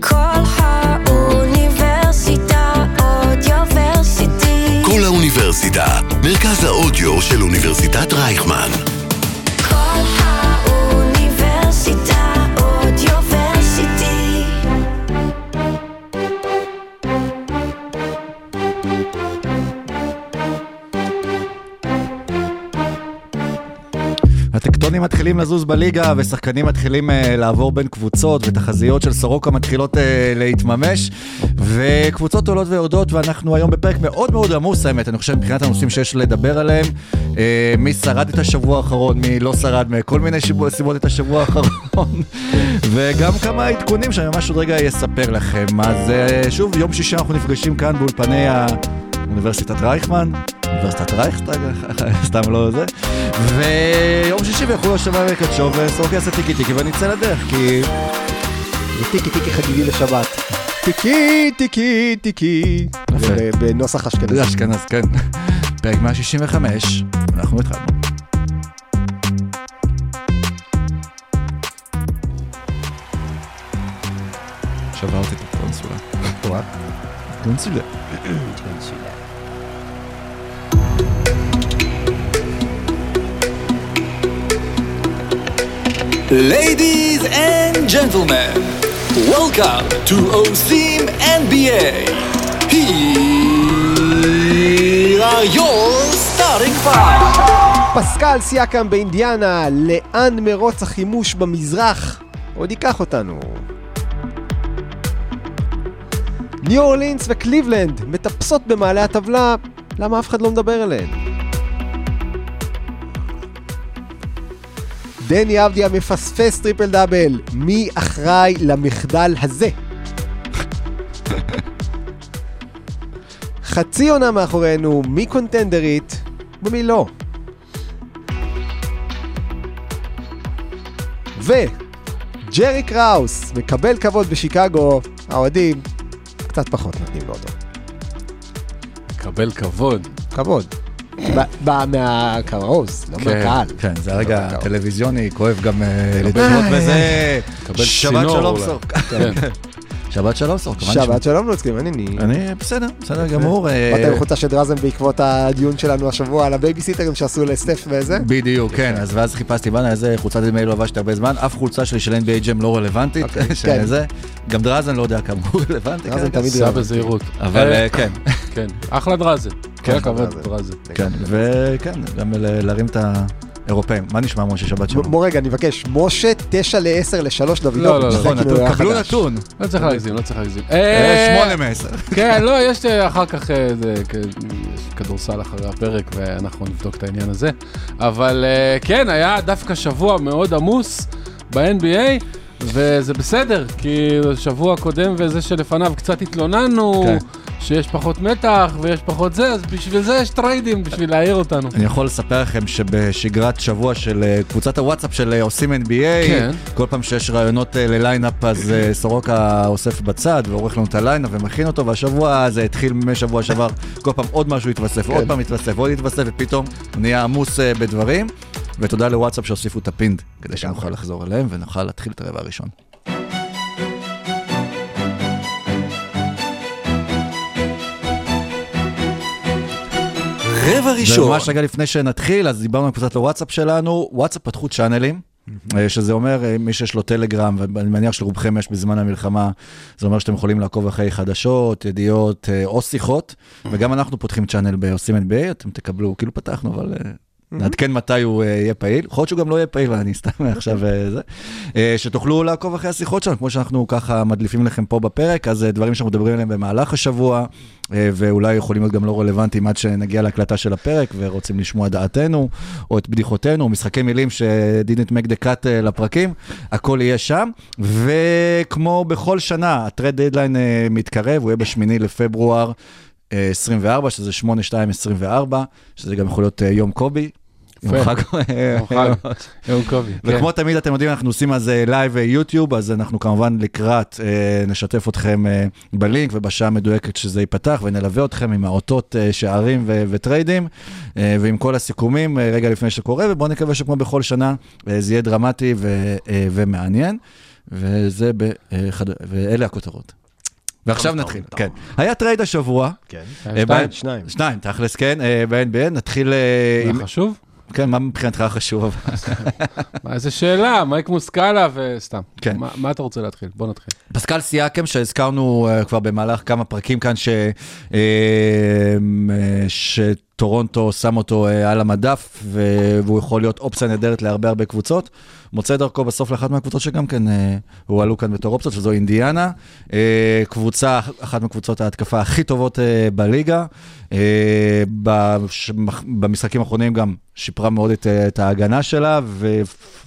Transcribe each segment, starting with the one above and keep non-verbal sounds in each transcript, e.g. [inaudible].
כל האוניברסיטה אודיוורסיטי. כל האוניברסיטה, מרכז האודיו של אוניברסיטת רייכמן. הטקטונים מתחילים לזוז בליגה ושחקנים מתחילים uh, לעבור בין קבוצות ותחזיות של סורוקה מתחילות uh, להתממש וקבוצות עולות ויורדות ואנחנו היום בפרק מאוד מאוד עמוס האמת, אני חושב מבחינת הנושאים שיש לדבר עליהם. אה, מי שרד את השבוע האחרון, מי לא שרד מכל מיני שיבו, סיבות את השבוע האחרון. [laughs] וגם כמה עדכונים שאני ממש עוד רגע אספר לכם. אז אה, שוב יום שישי אנחנו נפגשים כאן באולפני האוניברסיטת רייכמן אוניברסיטת רייכסטאג, [laughs] סתם לא זה. ויום שישי ויכולו לשמוע וקדשו וסורקי יעשה טיקי טיקי ואני אצא לדרך, כי... זה טיקי טיקי חגיגי לשבת. טיקי טיקי טיקי. בנוסח זה אשכנזי. אשכנז, כן. פרק 165, אנחנו התחלנו. שברתי את הקונסולה. תורה. קונסולה. Ladies and gentlemen, welcome to OSIM NBA. Here are your starting five. פסקל סייקם באינדיאנה, לאן מרוץ החימוש במזרח עוד ייקח אותנו? ניו אורלינס וקליבלנד מטפסות במעלה הטבלה, למה אף אחד לא מדבר עליהן? דני אבדיה מפספס טריפל דאבל, מי אחראי למחדל הזה? [laughs] חצי עונה מאחורינו, מי קונטנדרית ומי לא? וג'רי קראוס מקבל כבוד בשיקגו, האוהדים קצת פחות נותנים לו אותו. קבל כבוד. כבוד. ב- ב- מהקראוס, לא מהקהל. כן, זה הרגע לא, לא. הטלוויזיוני, כואב גם אה, לתמות בזה. קבל שבת שלום אולי. כן. שבת שלום סור. כמובן נשמע. שבת שלום נוצקים, אני... אני- אני בסדר, בסדר גמור. באת עם חולצה של דרזן בעקבות הדיון שלנו השבוע על הבייביסיטרים שעשו לסטף וזה? בדיוק, כן, אז ואז חיפשתי בנה איזה חולצת NBA לא לבשתי הרבה זמן, אף חולצה שלי של NBA ג'ם לא רלוונטית, אוקיי, [laughs] שזה, גם דרזן לא יודע כמה הוא רלוונטי, דרזן כרגע. תמיד סע רלוונטי. בזהירות. אבל אה, אה, כן, כן, אחלה דרזן. כל הכבוד דרזן. כן, וכן, גם ל- להרים את האירופאים. מה נשמע משה שבת שלום? מו רגע, אני מבקש, משה 9 ל-10 ל-3 דוד. לא, לא, לא. נכון, נתון, קבלו נתון. לא צריך להגזים, לא צריך להגזים. אה, אה, שמונה מעשר. [laughs] כן, לא, יש אה, אחר כך אה, כדורסל אחרי הפרק ואנחנו נבדוק את העניין הזה. אבל אה, כן, היה דווקא שבוע מאוד עמוס ב-NBA. וזה בסדר, כי שבוע קודם וזה שלפניו קצת התלוננו, כן. שיש פחות מתח ויש פחות זה, אז בשביל זה יש טריידים, בשביל להעיר אותנו. אני יכול לספר לכם שבשגרת שבוע של אה, קבוצת הוואטסאפ של אה, עושים NBA, כן. כל פעם שיש רעיונות אה, ל lineup אז סורוקה אוסף בצד ועורך לנו את ה lineup ומכין אותו, והשבוע זה התחיל משבוע שעבר, כל פעם עוד משהו התווסף, עוד פעם התווסף, עוד התווסף, ופתאום נהיה עמוס בדברים. ותודה לוואטסאפ שהוסיפו את ה pinned, כדי שנוכל לחזור אליהם ונוכל להתחיל את הרבע הראשון. רבע ראשון. וממש רגע לפני שנתחיל, אז דיברנו קצת לוואטסאפ שלנו, וואטסאפ פתחו צ'אנלים. אה, שזה אומר, אה, מי שיש לו טלגרם, ואני מניח שלרובכם יש בזמן המלחמה, זה אומר שאתם יכולים לעקוב אחרי חדשות, ידיעות אה, או שיחות, וגם אנחנו פותחים צ'אנל בעושים NBA, אתם תקבלו, כאילו פתחנו, אבל נעדכן מתי הוא אה, יהיה פעיל. יכול להיות שהוא גם לא יהיה פעיל, אני סתם [laughs] עכשיו אה, זה. אה, שתוכלו לעקוב אחרי השיחות שלנו, כמו שאנחנו ככה מדליפים לכם פה בפרק, אז דברים שאנחנו מדברים עליהם במהלך השבוע, ואולי יכולים להיות גם לא רלוונטיים עד שנגיע להקלטה של הפרק, ורוצים לשמוע דעתנו, או את בדיחותינו, משחקי מילים ש didn't make the cut אה, לפרקים, הכל יהיה שם. וכמו בכל שנה, ה trade deadline מתקרב, הוא יהיה בשמיני לפברואר. אה, 24, שזה 8224, שזה גם יכול להיות אה, יום קובי. יום. חג. [laughs] קובי. כן. וכמו תמיד, אתם יודעים, אנחנו עושים אז לייב יוטיוב, אז אנחנו כמובן לקראת אה, נשתף אתכם אה, בלינק ובשעה המדויקת שזה ייפתח, ונלווה אתכם עם האותות אה, שערים וטריידים, אה, ועם כל הסיכומים אה, רגע לפני שזה קורה, ובואו נקווה שכמו בכל שנה, אה, זה יהיה דרמטי אה, ומעניין. וזה. אה, ואלה הכותרות. ועכשיו נתחיל, כן. היה טרייד השבוע. כן. אה, שתיים. ב- שניים. שניים, תכלס, כן, אה, ב-NBA. נתחיל אה, עם... חשוב? כן, מה מבחינתך חשוב? [laughs] מה, איזה שאלה, מייק מוסקאלה וסתם. כן. מה- מה אתה רוצה להתחיל? בוא נתחיל. פסקל סיאקם, שהזכרנו כבר במהלך כמה פרקים כאן, ש, שטורונטו שם אותו uh, על המדף, ו- והוא יכול להיות אופציה נהדרת להרבה הרבה קבוצות. מוצא דרכו בסוף לאחת מהקבוצות שגם כן uh, הועלו כאן בתור אופציות, שזו אינדיאנה. Uh, קבוצה, אחת מקבוצות ההתקפה הכי טובות uh, בליגה. Uh, בש- במשחקים האחרונים גם שיפרה מאוד את, uh, את ההגנה שלה, ו-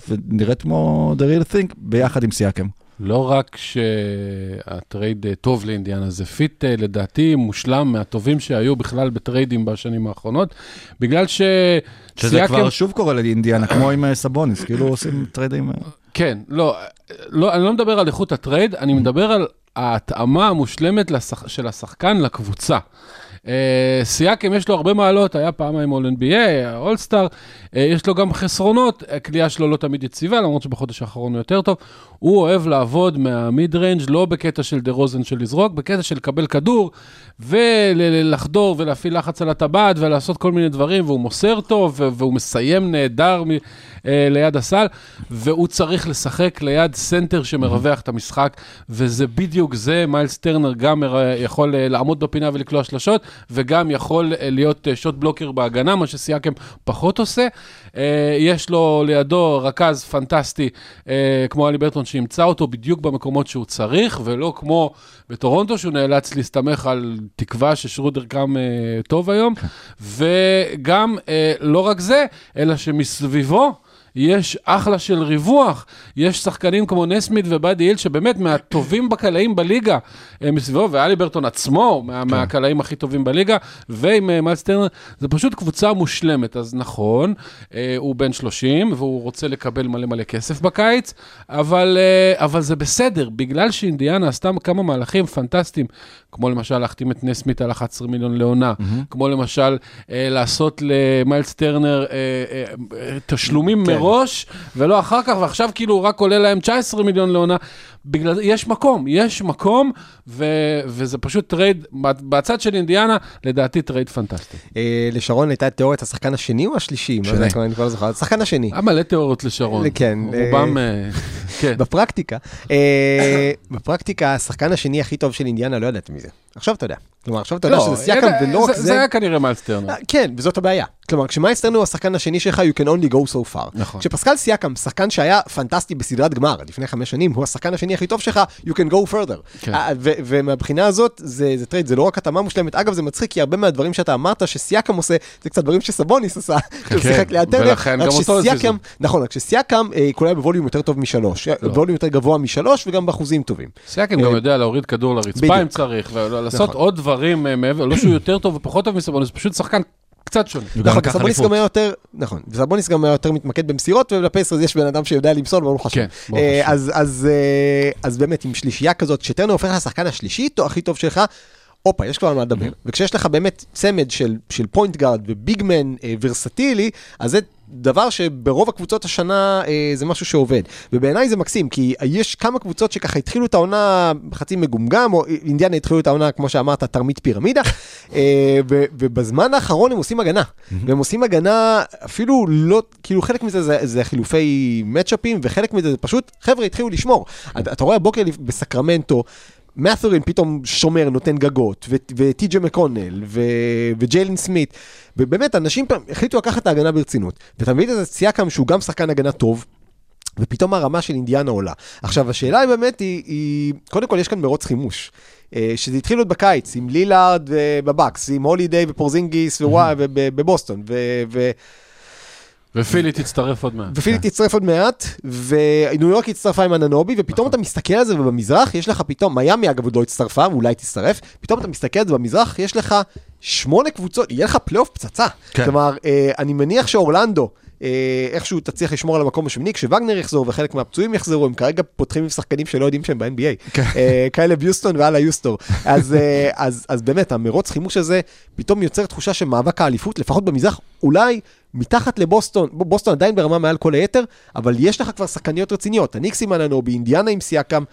ונראית כמו The Real Thing ביחד עם סיאקם. לא רק שהטרייד אה, טוב לאינדיאנה, זה fit אה, לדעתי מושלם מהטובים שהיו בכלל בטריידים בשנים האחרונות, בגלל ש... שזה סיאקם- כבר שוב קורה לאינדיאנה, כמו עם אה, סבוניס, כאילו עושים טריידים. כן, לא, לא, אני לא מדבר על איכות הטרייד, אני מדבר על ההתאמה המושלמת לשח, של השחקן לקבוצה. אה, סיאקם יש לו הרבה מעלות, היה פעמיים All NBA, All-Star, יש לו גם חסרונות, הקליעה שלו לא תמיד יציבה, למרות שבחודש האחרון הוא יותר טוב. הוא אוהב לעבוד מה-mid range, לא בקטע של דרוזן של לזרוק, בקטע של לקבל כדור ולחדור ולהפעיל לחץ על הטבעת ולעשות כל מיני דברים, והוא מוסר טוב והוא מסיים נהדר מ- אה, ליד הסל, והוא צריך לשחק ליד סנטר שמרווח את המשחק, וזה בדיוק זה, מיילס טרנר גם יכול אה, לעמוד בפינה ולקלוע שלשות, וגם יכול אה, להיות אה, שוט בלוקר בהגנה, מה שסייקם פחות עושה. אה, יש לו לידו רכז פנטסטי, אה, כמו אלי ברטון, שימצא אותו בדיוק במקומות שהוא צריך, ולא כמו בטורונטו, שהוא נאלץ להסתמך על תקווה ששרודר קם אה, טוב היום, וגם, אה, לא רק זה, אלא שמסביבו, יש אחלה של ריווח, יש שחקנים כמו נסמית ובאדי היל שבאמת מהטובים בקלעים בליגה אה, מסביבו, ואלי ברטון עצמו מה, כן. מהקלעים הכי טובים בליגה, ועם אה, מיילס טרנר, זה פשוט קבוצה מושלמת, אז נכון, אה, הוא בן 30 והוא רוצה לקבל מלא מלא כסף בקיץ, אבל, אה, אבל זה בסדר, בגלל שאינדיאנה עשתה כמה מהלכים פנטסטיים, כמו למשל להחתים את נסמית על 11 מיליון לעונה, כמו למשל אה, לעשות למיילס טרנר אה, אה, אה, תשלומים כן. מראש, ולא אחר כך, ועכשיו כאילו רק עולה להם 19 מיליון לעונה. בגלל זה יש מקום, יש מקום, ו, וזה פשוט טרייד, בצד של אינדיאנה, לדעתי טרייד פנטסטי. אה, לשרון הייתה תיאוריית השחקן השני או השלישי? שני. אני כבר לא זוכר. השחקן השני. היה מלא תיאוריות לשרון. כן, רובם, אה, כן. בפרקטיקה, אה, בפרקטיקה, השחקן השני הכי טוב של אינדיאנה, לא ידעתי מזה. עכשיו אתה יודע. כלומר, עכשיו אתה יודע שזה סיאקם, ולא רק זה- זה... זה היה כנראה מיילס טרנר. אה, כן, וזאת הבעיה. כלומר, כשמיילס טרנר הוא השחקן השני שלך, you can only go so far. נכון. כשפסקל סיאקם, שחקן שהיה פנטסטי בסדרת גמר לפני חמש שנים, הוא השחקן השני הכי טוב שלך, you can go further. כן. ו- ומהבחינה הזאת, זה זה טרייד, זה לא רק התאמה מושלמת. אגב, זה מצחיק, כי הרבה מהדברים שאתה אמרת שסיאקם עושה, זה קצת דברים שסבוניס עשה, שהוא [laughs] שיחק ליד. ולכן רק הזיזו. נכון, רק שסיאקם אה, קולע ב-volume יותר טוב משלוש. לא. volume יותר גבוה משלוש, וגם באחוזים טובים. סיאקם אה, גם יודע להוריד כדור לרצפה. אם צריך, ולעשות נכון. עוד דברים אה, מעבר, לא שהוא יותר טוב ופחות טוב מסבוניס, פשוט שחקן קצת שונה. נכון, סבוניס. גם היה יותר, נכון, וסבוניס גם היה יותר מתמקד במסירות, ולפייסרס יש בן אדם שיודע למסור, ברוך השם. כן, ברוך אה, השם. אז, אז, אה, אז באמת, עם שלישייה כזאת, שטרנר הופך לשחקן השלישי או הכי טוב שלך, הופ, יש כבר על מה לדבר. וכשיש לך באמת צמד של, של point guard ו-big man אה, versatile-י, אז זה דבר שברוב הקבוצות השנה אה, זה משהו שעובד. ובעיניי זה מקסים, כי יש כמה קבוצות שככה התחילו את העונה חצי מגומגם, או אינדיאנה התחילו את העונה, כמו שאמרת, תרמית פירמידה, אה, ו- ובזמן האחרון הם עושים הגנה. והם עושים הגנה, אפילו לא, כאילו חלק מזה זה, זה חילופי matchup-ים, וחלק מזה זה פשוט, חבר'ה התחילו לשמור. אתה, אתה רואה הבוקר בסקרמנטו, מת'ורין פתאום שומר, נותן גגות, וטי.ג'י מקונל, וג'יילן סמית, ובאמת, אנשים פעם החליטו לקחת את ההגנה ברצינות. ואתה מבין את זה, סייקם שהוא גם שחקן הגנה טוב, ופתאום הרמה של אינדיאנה עולה. עכשיו, השאלה היא באמת, היא, היא קודם כל יש כאן מרוץ חימוש. אה, שזה התחיל עוד בקיץ, עם לילארד בבקס, עם הולידיי ופורזינגיס ובבוסטון, ו- ו- ופילי תצטרף עוד מעט. ופילי תצטרף עוד מעט, וניו יורק הצטרפה עם אננובי, ופתאום אתה מסתכל על זה, ובמזרח יש לך פתאום, מיאמי אגב עוד לא הצטרפה, ואולי תצטרף, פתאום אתה מסתכל על זה במזרח, יש לך שמונה קבוצות, יהיה לך פלייאוף פצצה. כן. כלומר, אה, אני מניח שאורלנדו, אה, איכשהו תצליח לשמור על המקום השמיני, כשווגנר יחזור וחלק מהפצועים יחזרו, הם כרגע פותחים עם שחקנים שלא יודעים שהם ב-NBA. אה, כאלה ביוסטון והלאה יוסטור. אז, אז, אז באמת, המרוץ חימוש הזה פתאום יוצר תחושה שמאבק האליפות, לפחות במזרח, אולי מתחת לבוסטון, בוסטון עדיין ברמה מעל כל היתר, אבל יש לך כבר שחקניות רציניות, הניקס עם אננובי, אינדיאנה עם סיאקם,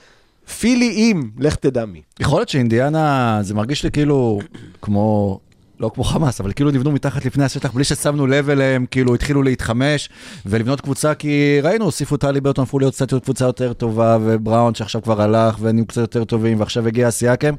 פילי עם, לך תדע מי. יכול להיות שאינדיאנה, זה מרגיש לי כאילו כמו, לא כמו חמאס, אבל כאילו נבנו מתחת לפני השטח בלי ששמנו לב אליהם, כאילו התחילו להתחמש ולבנות קבוצה, כי ראינו, הוסיפו טלי ברטון, הפכו להיות קצת קבוצה יותר טובה, ובראון שעכשיו כבר הלך, ונהיו קצת יותר טובים, ועכשיו הגיע סיאקם,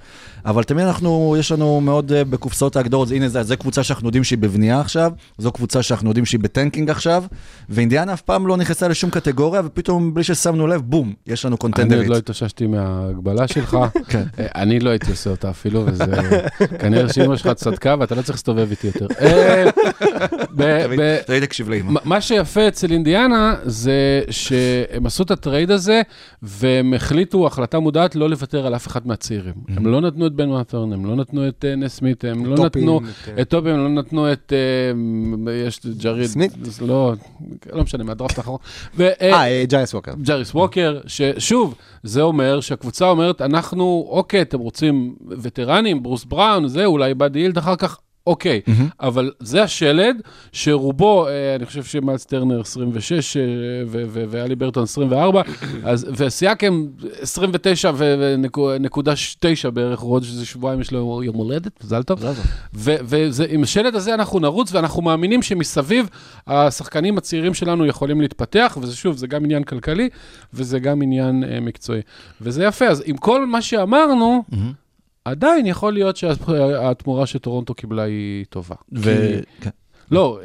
אבל תמיד אנחנו, יש לנו מאוד אה, בקופסאות ההגדרות, הנה זה, זה קבוצה שאנחנו יודעים שהיא בבנייה עכשיו, זו קבוצה שאנחנו יודעים שהיא ב-tanking עכשיו, ואינדיאנה אף פעם לא נכנסה לשום קטגוריה, ופתאום בלי ששמנו לב, בום, יש לנו עוד contender-ית. לא התאוששתי מההגבלה שלך. [laughs] כן. אה, אני לא הייתי עושה אותה אפילו, וזה... כנראה שאמא שלך צדקה ואתה לא צריך להסתובב איתי יותר. [laughs] אה, תמיד תקשיב לאמא. מה- שיפה אצל אינדיאנה זה שהם עשו את הטרייד הזה והם החליטו החלטה מודעת לא לוותר על אף אחד מהצעירים. הם לא נתנו את בן מאטרן, הם לא נתנו את אה, נס סמית, הם לא נתנו את, טובי, הם לא נתנו את... יש את ג'ריד, סמית? לא, לא משנה, מהדראפט האחרון. אה, אה, ג'ייס ווקר. ג'ריס ווקר, ששוב, זה אומר שהקבוצה אומרת, אנחנו, אוקיי, אתם רוצים וטרנים, ברוס בראון, זה, אולי באדי הילד אחר כך, אוקיי. אבל זה השלד, שרובו, אה, אני חושב שמיילס טרנר 26 אה, ואלי ברטון 24, אז, וסיאקם 29 ונקודה 9 בערך, עוד שזה שבועיים יש לו יום הולדת, מזל טוב. ועם השלד הזה אנחנו נרוץ, ואנחנו מאמינים שמסביב השחקנים הצעירים שלנו יכולים להתפתח, וזה שוב, זה גם עניין כלכלי, וזה גם עניין אה, מקצועי. וזה יפה, אז עם כל מה שאמרנו, עדיין יכול להיות שהתמורה שטורונטו קיבלה היא טובה. ו- כי- כן. לא,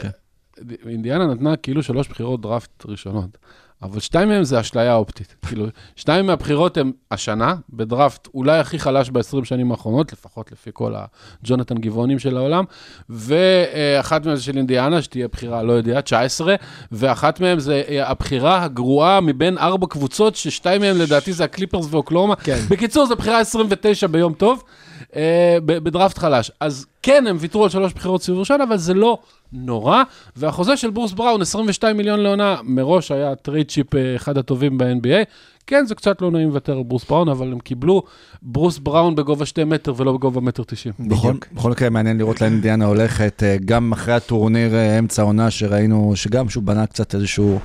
אינדיאנה נתנה כאילו שלוש בחירות דראפט ראשונות, אבל שתיים מהן זה אשליה אופטית. [laughs] כאילו, שתיים מהבחירות הן השנה, בדראפט אולי הכי חלש ב-20 שנים האחרונות, לפחות לפי כל הג'ונתן גבעונים של העולם, ואחת מהן זה של אינדיאנה, שתהיה בחירה, לא יודע, 19, ואחת מהן זה אה, הבחירה הגרועה מבין ארבע קבוצות, ששתיים מהן לדעתי זה הקליפרס ואוקלאומה. כן. בקיצור, זו בחירה 29 ביום טוב, אה, בדראפט חלש. אז כן, הם ויתרו על שלוש בחירות סיבוב ראשון, אבל זה לא נורא. והחוזה של ברוס בראון, 22 מיליון לעונה, מראש היה trade chip אה, אחד הטובים ב-NBA. כן, זה קצת לא נעים לוותר על ברוס בראון, אבל הם קיבלו ברוס בראון בגובה 2 מטר ולא בגובה מטר 90. בכל, בכל מקרה מעניין לראות לאן אינדיאנה הולכת, אה, גם אחרי הטורניר אה, אמצע העונה שראינו, שגם שהוא בנה קצת איזשהו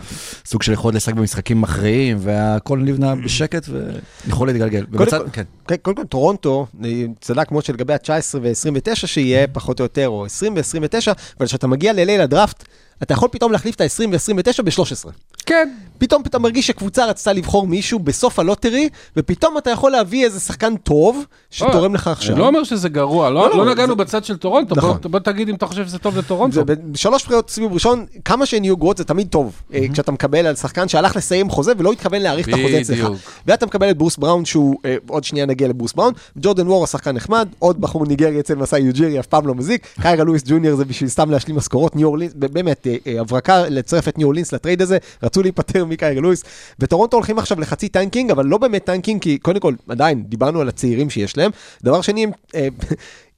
סוג של יכולת לשחק במשחקים מכריעים, והכל נבנה בשקט ויכול להתגלגל. כל- כן. כן, קודם כל טורונטו, אה, צדק כמו שלגבי ה-19 ו-29 שיהיה פחות או יותר, או 20 ו-29, אבל כשאתה מגיע לליל הדראפט, אתה יכול פתאום להחליף את ה-20 ו-29 ב-13. כן. פתאום אתה מרגיש שקבוצה רצתה לבחור מישהו בסוף ה-lottery, ופתאום אתה יכול להביא איזה שחקן טוב, שתורם לך עכשיו. אני לא אומר שזה גרוע, לא, לא, לא, לא נגענו זה- בצד של טורונטו, נכון. בוא, בוא תגיד אם אתה חושב שזה טוב לטורונטו. זה בשלוש בחירות סיבוב ראשון, כמה שהן יהיו גרועות זה תמיד טוב, אה, כשאתה מקבל על שחקן שהלך לסיים חוזה ולא התכוון להאריך את החוזה אצלך. ואתה מקבל את ברוס בראון שהוא, אה, עוד שנייה נגיע לברוס בראון, ג'ורדן נוורה שחקן נחמד, עוד בחור ניגרי אצל מסאי יוג'ירי, אף פעם לא מזיק, קיירה לואיס ג'וניור זה בשביל סתם להשלים משכורות, ניו אורלינס, ב- באמת, אה, אה, הברקה לצרף את ניו אורלינס לטרייד הזה, רצו להיפטר מקיירה לואיס, וטורונטו הולכים עכשיו לחצי tanking, אבל לא באמת tanking, כי קודם כל, עדיין, דיברנו על הצעירים שיש להם, דבר שני, הם...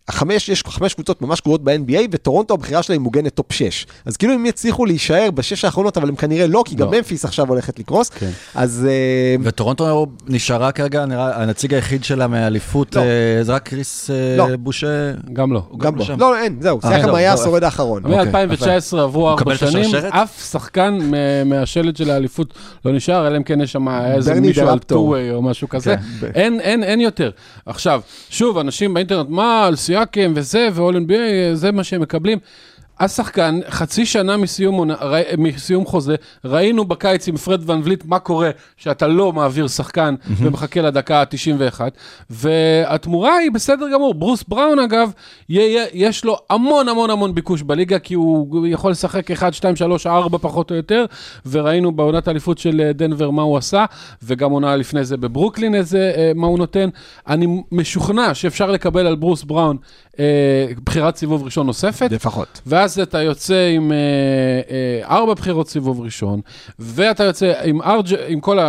אה, החמש, יש חמש קבוצות ממש גרועות ב-NBA, וטורונטו הבחירה שלהם מוגנת top 6. אז כאילו הם יצליחו להישאר בשש האחרונות, אבל הם כנראה לא, כי גם לא. ממפיס עכשיו הולכת לקרוס. כן. אז אה, וטורונטו נשארה כרגע, נראה, הנציג היחיד שלה מהאליפות, לא. אה, זה רק קריס אה, לא. בושה. גם לא. הוא גם לא. לא, אין, זהו, אה, סייקם היה זהו, השורד האחרון. אוקיי, מ-2019 עברו ארבע שנים? אף שחקן מ- מהשלד של האליפות לא נשאר, אלא אם כן יש שם איזה מישהו על. טו-ווי או משהו כזה. כן. אין, אין, אין יותר. עכשיו, שוב, אנשים באינטרנט, מה, על סיאקם וזה, ו-all NBA, זה מה שהם מקבלים. השחקן, חצי שנה מסיום, מסיום חוזה, ראינו בקיץ עם פרד ון וליט מה קורה שאתה לא מעביר שחקן ומחכה לדקה ה-91, והתמורה היא בסדר גמור. ברוס בראון אגב, יש לו המון המון המון ביקוש בליגה, כי הוא יכול לשחק 1, 2, 3, 4 פחות או יותר, וראינו בעונת האליפות של אה, דנבר מה הוא עשה, וגם עונה לפני זה בברוקלין איזה, אה, מה הוא נותן. אני משוכנע שאפשר לקבל על ברוס בראון בחירת סיבוב ראשון נוספת. לפחות. ואז אתה יוצא עם אה, אה, ארבע בחירות סיבוב ראשון, ואתה יוצא עם, אר ג'יי, עם כל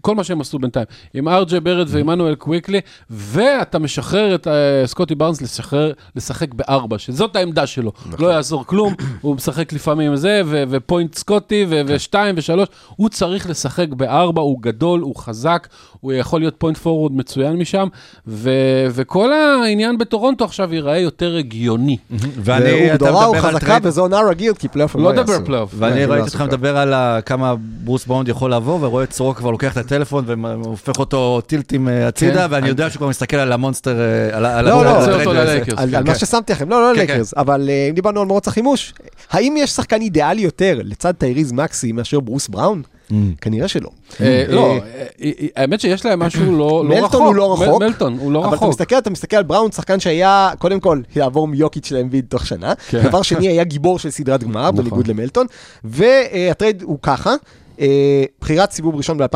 כל מה שהם עשו בינתיים, עם אר ג'יי בארט ועמנואל קוויקלי, ואתה משחרר את אה, סקוטי בארנס לשחרר, לשחק בארבע, שזאת העמדה שלו. נכון. לא יעזור כלום, [clears throat] הוא משחק לפעמים זה, ו- ו-point סקוטי, ו- כן. ושתיים ושלוש, הוא צריך לשחק בארבע, הוא גדול, הוא חזק, הוא יכול להיות point forward מצוין משם, ו- וכל העניין בטורונטו עכשיו ייראה יותר הגיוני. ואני, אתה הוא מדבר על חזקה טרייד, וזו עונה רגיל, כי פלייאוף הם לא לא דבר יעשו. פלייאוף. ואני כן, לא ראיתי עשו אותך מדבר על ה- כמה ברוס באונד יכול לבוא, ורואה את סורוק כבר לוקח את הטלפון והופך אותו טילטים אה, הצידה, כן, ואני אני- יודע שהוא כבר מסתכל על המונסטר, על לא, לא, כן, מה כן. ששמתי לכם, לא, לא כן, לייקרס, אבל אה, אם דיברנו על מרוץ החימוש, האם יש שחקן אידיאלי יותר לצד טייריז מקסי מאשר ברוס בראון? Mm. כנראה שלא. אה, לא, האמת שיש להם משהו לא לא מלטון רחוק. הוא לא רחוק, מלטון הוא לא אבל אתה רחוק. מסתכל, אתה מסתכל על בראון, שחקן שהיה, קודם כל, עבר מיוקיץ' לאמביד תוך שנה. כן. דבר שני, היה גיבור של סדרת גמר, [laughs] נכון. בניגוד למלטון. והטרייד הוא ככה, בחירת סיבוב ראשון ב-2026,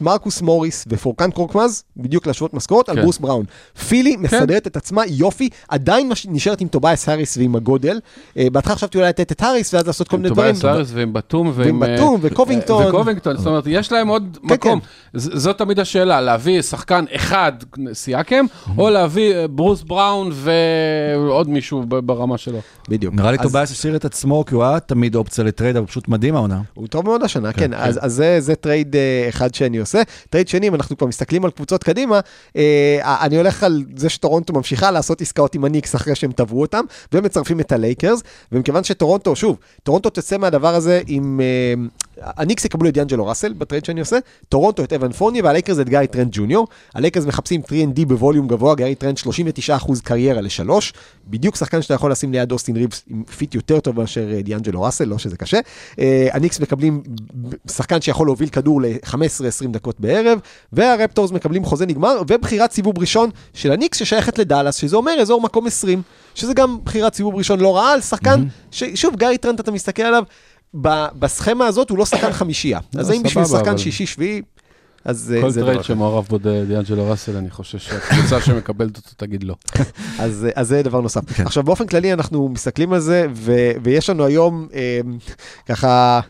מרקוס מוריס ופורקן קורקמז, בדיוק להשוות משכורות, על כן. ברוס בראון. פילי מסדרת את עצמה יופי, עדיין מש- נשארת עם טובייס האריס ועם הגודל. אה, בהתחלה חשבתי אולי לתת את האריס ואז לעשות כל מיני דברים. טובייס האריס ועם באטום ועם ועם... באטום אה, וקובינגטון. וקובינגטון, זאת אומרת, יש להם עוד כן, מקום. ז- זאת תמיד השאלה, להביא שחקן אחד, סיאקם, או להביא אה, ברוס בראון ועוד מישהו ברמה שלו. בדיוק. נראה לי טובייס השאיר את עצמו, כי הוא היה תמיד אופציה לטרייד, אבל פשוט מדהים העונה. הוא טוב מאוד השנה, כן. אז, אז זה, זה טרייד אה, אחד שאני עושה. טרייד שני, אם אנחנו כבר מסתכלים על קבוצות קדימה, אה, אני הולך על זה שטורונטו ממשיכה לעשות עסקאות עם הניקס אחרי שהם תבעו אותם, ומצרפים את הלייקרס, ומכיוון שטורונטו, שוב, טורונטו תצא מהדבר הזה עם... הניקס יקבלו את דיאנג'לו ראסל בטרייד שאני עושה, טורונטו את אוון פורנייה והלייקרס את גארי טרנט ג'וניור. הלייקרס מחפשים 3&D ב volume גבוה, גארי טרנט 39% קריירה לשלוש, בדיוק שחקן שאתה יכול לשים ליד אוסטין ריבס עם fit יותר טוב מאשר אה, דיאנג'לו ראסל, לא שזה קשה. אה, הניקס מקבלים שחקן שיכול להוביל כדור ל-15-20 דקות בערב, והראפטורס מקבלים חוזה נגמר, ובחירת סיבוב ראשון של הניקס ששייכת לדאלאס, שזה אומר אזור מקום 20, שזה גם בחירת סיבוב ראשון לא רעה על שחקן, ששוב, גארי טרנט אתה מסתכל עליו, בסכמה הזאת הוא לא שחקן חמישייה. [laughs] אז האם בשביל שחקן שישי-שביעי, אז אה, כל זה דבר טרייד אחר. שמעורב בו דיאנג'לו ראסל, אני חושב שהקבוצה [laughs] שמקבלת אותו תגיד לא. [laughs] אז, אז זה דבר נוסף. כן. עכשיו, באופן כללי אנחנו מסתכלים על זה, ויש לנו היום, אה, ככה,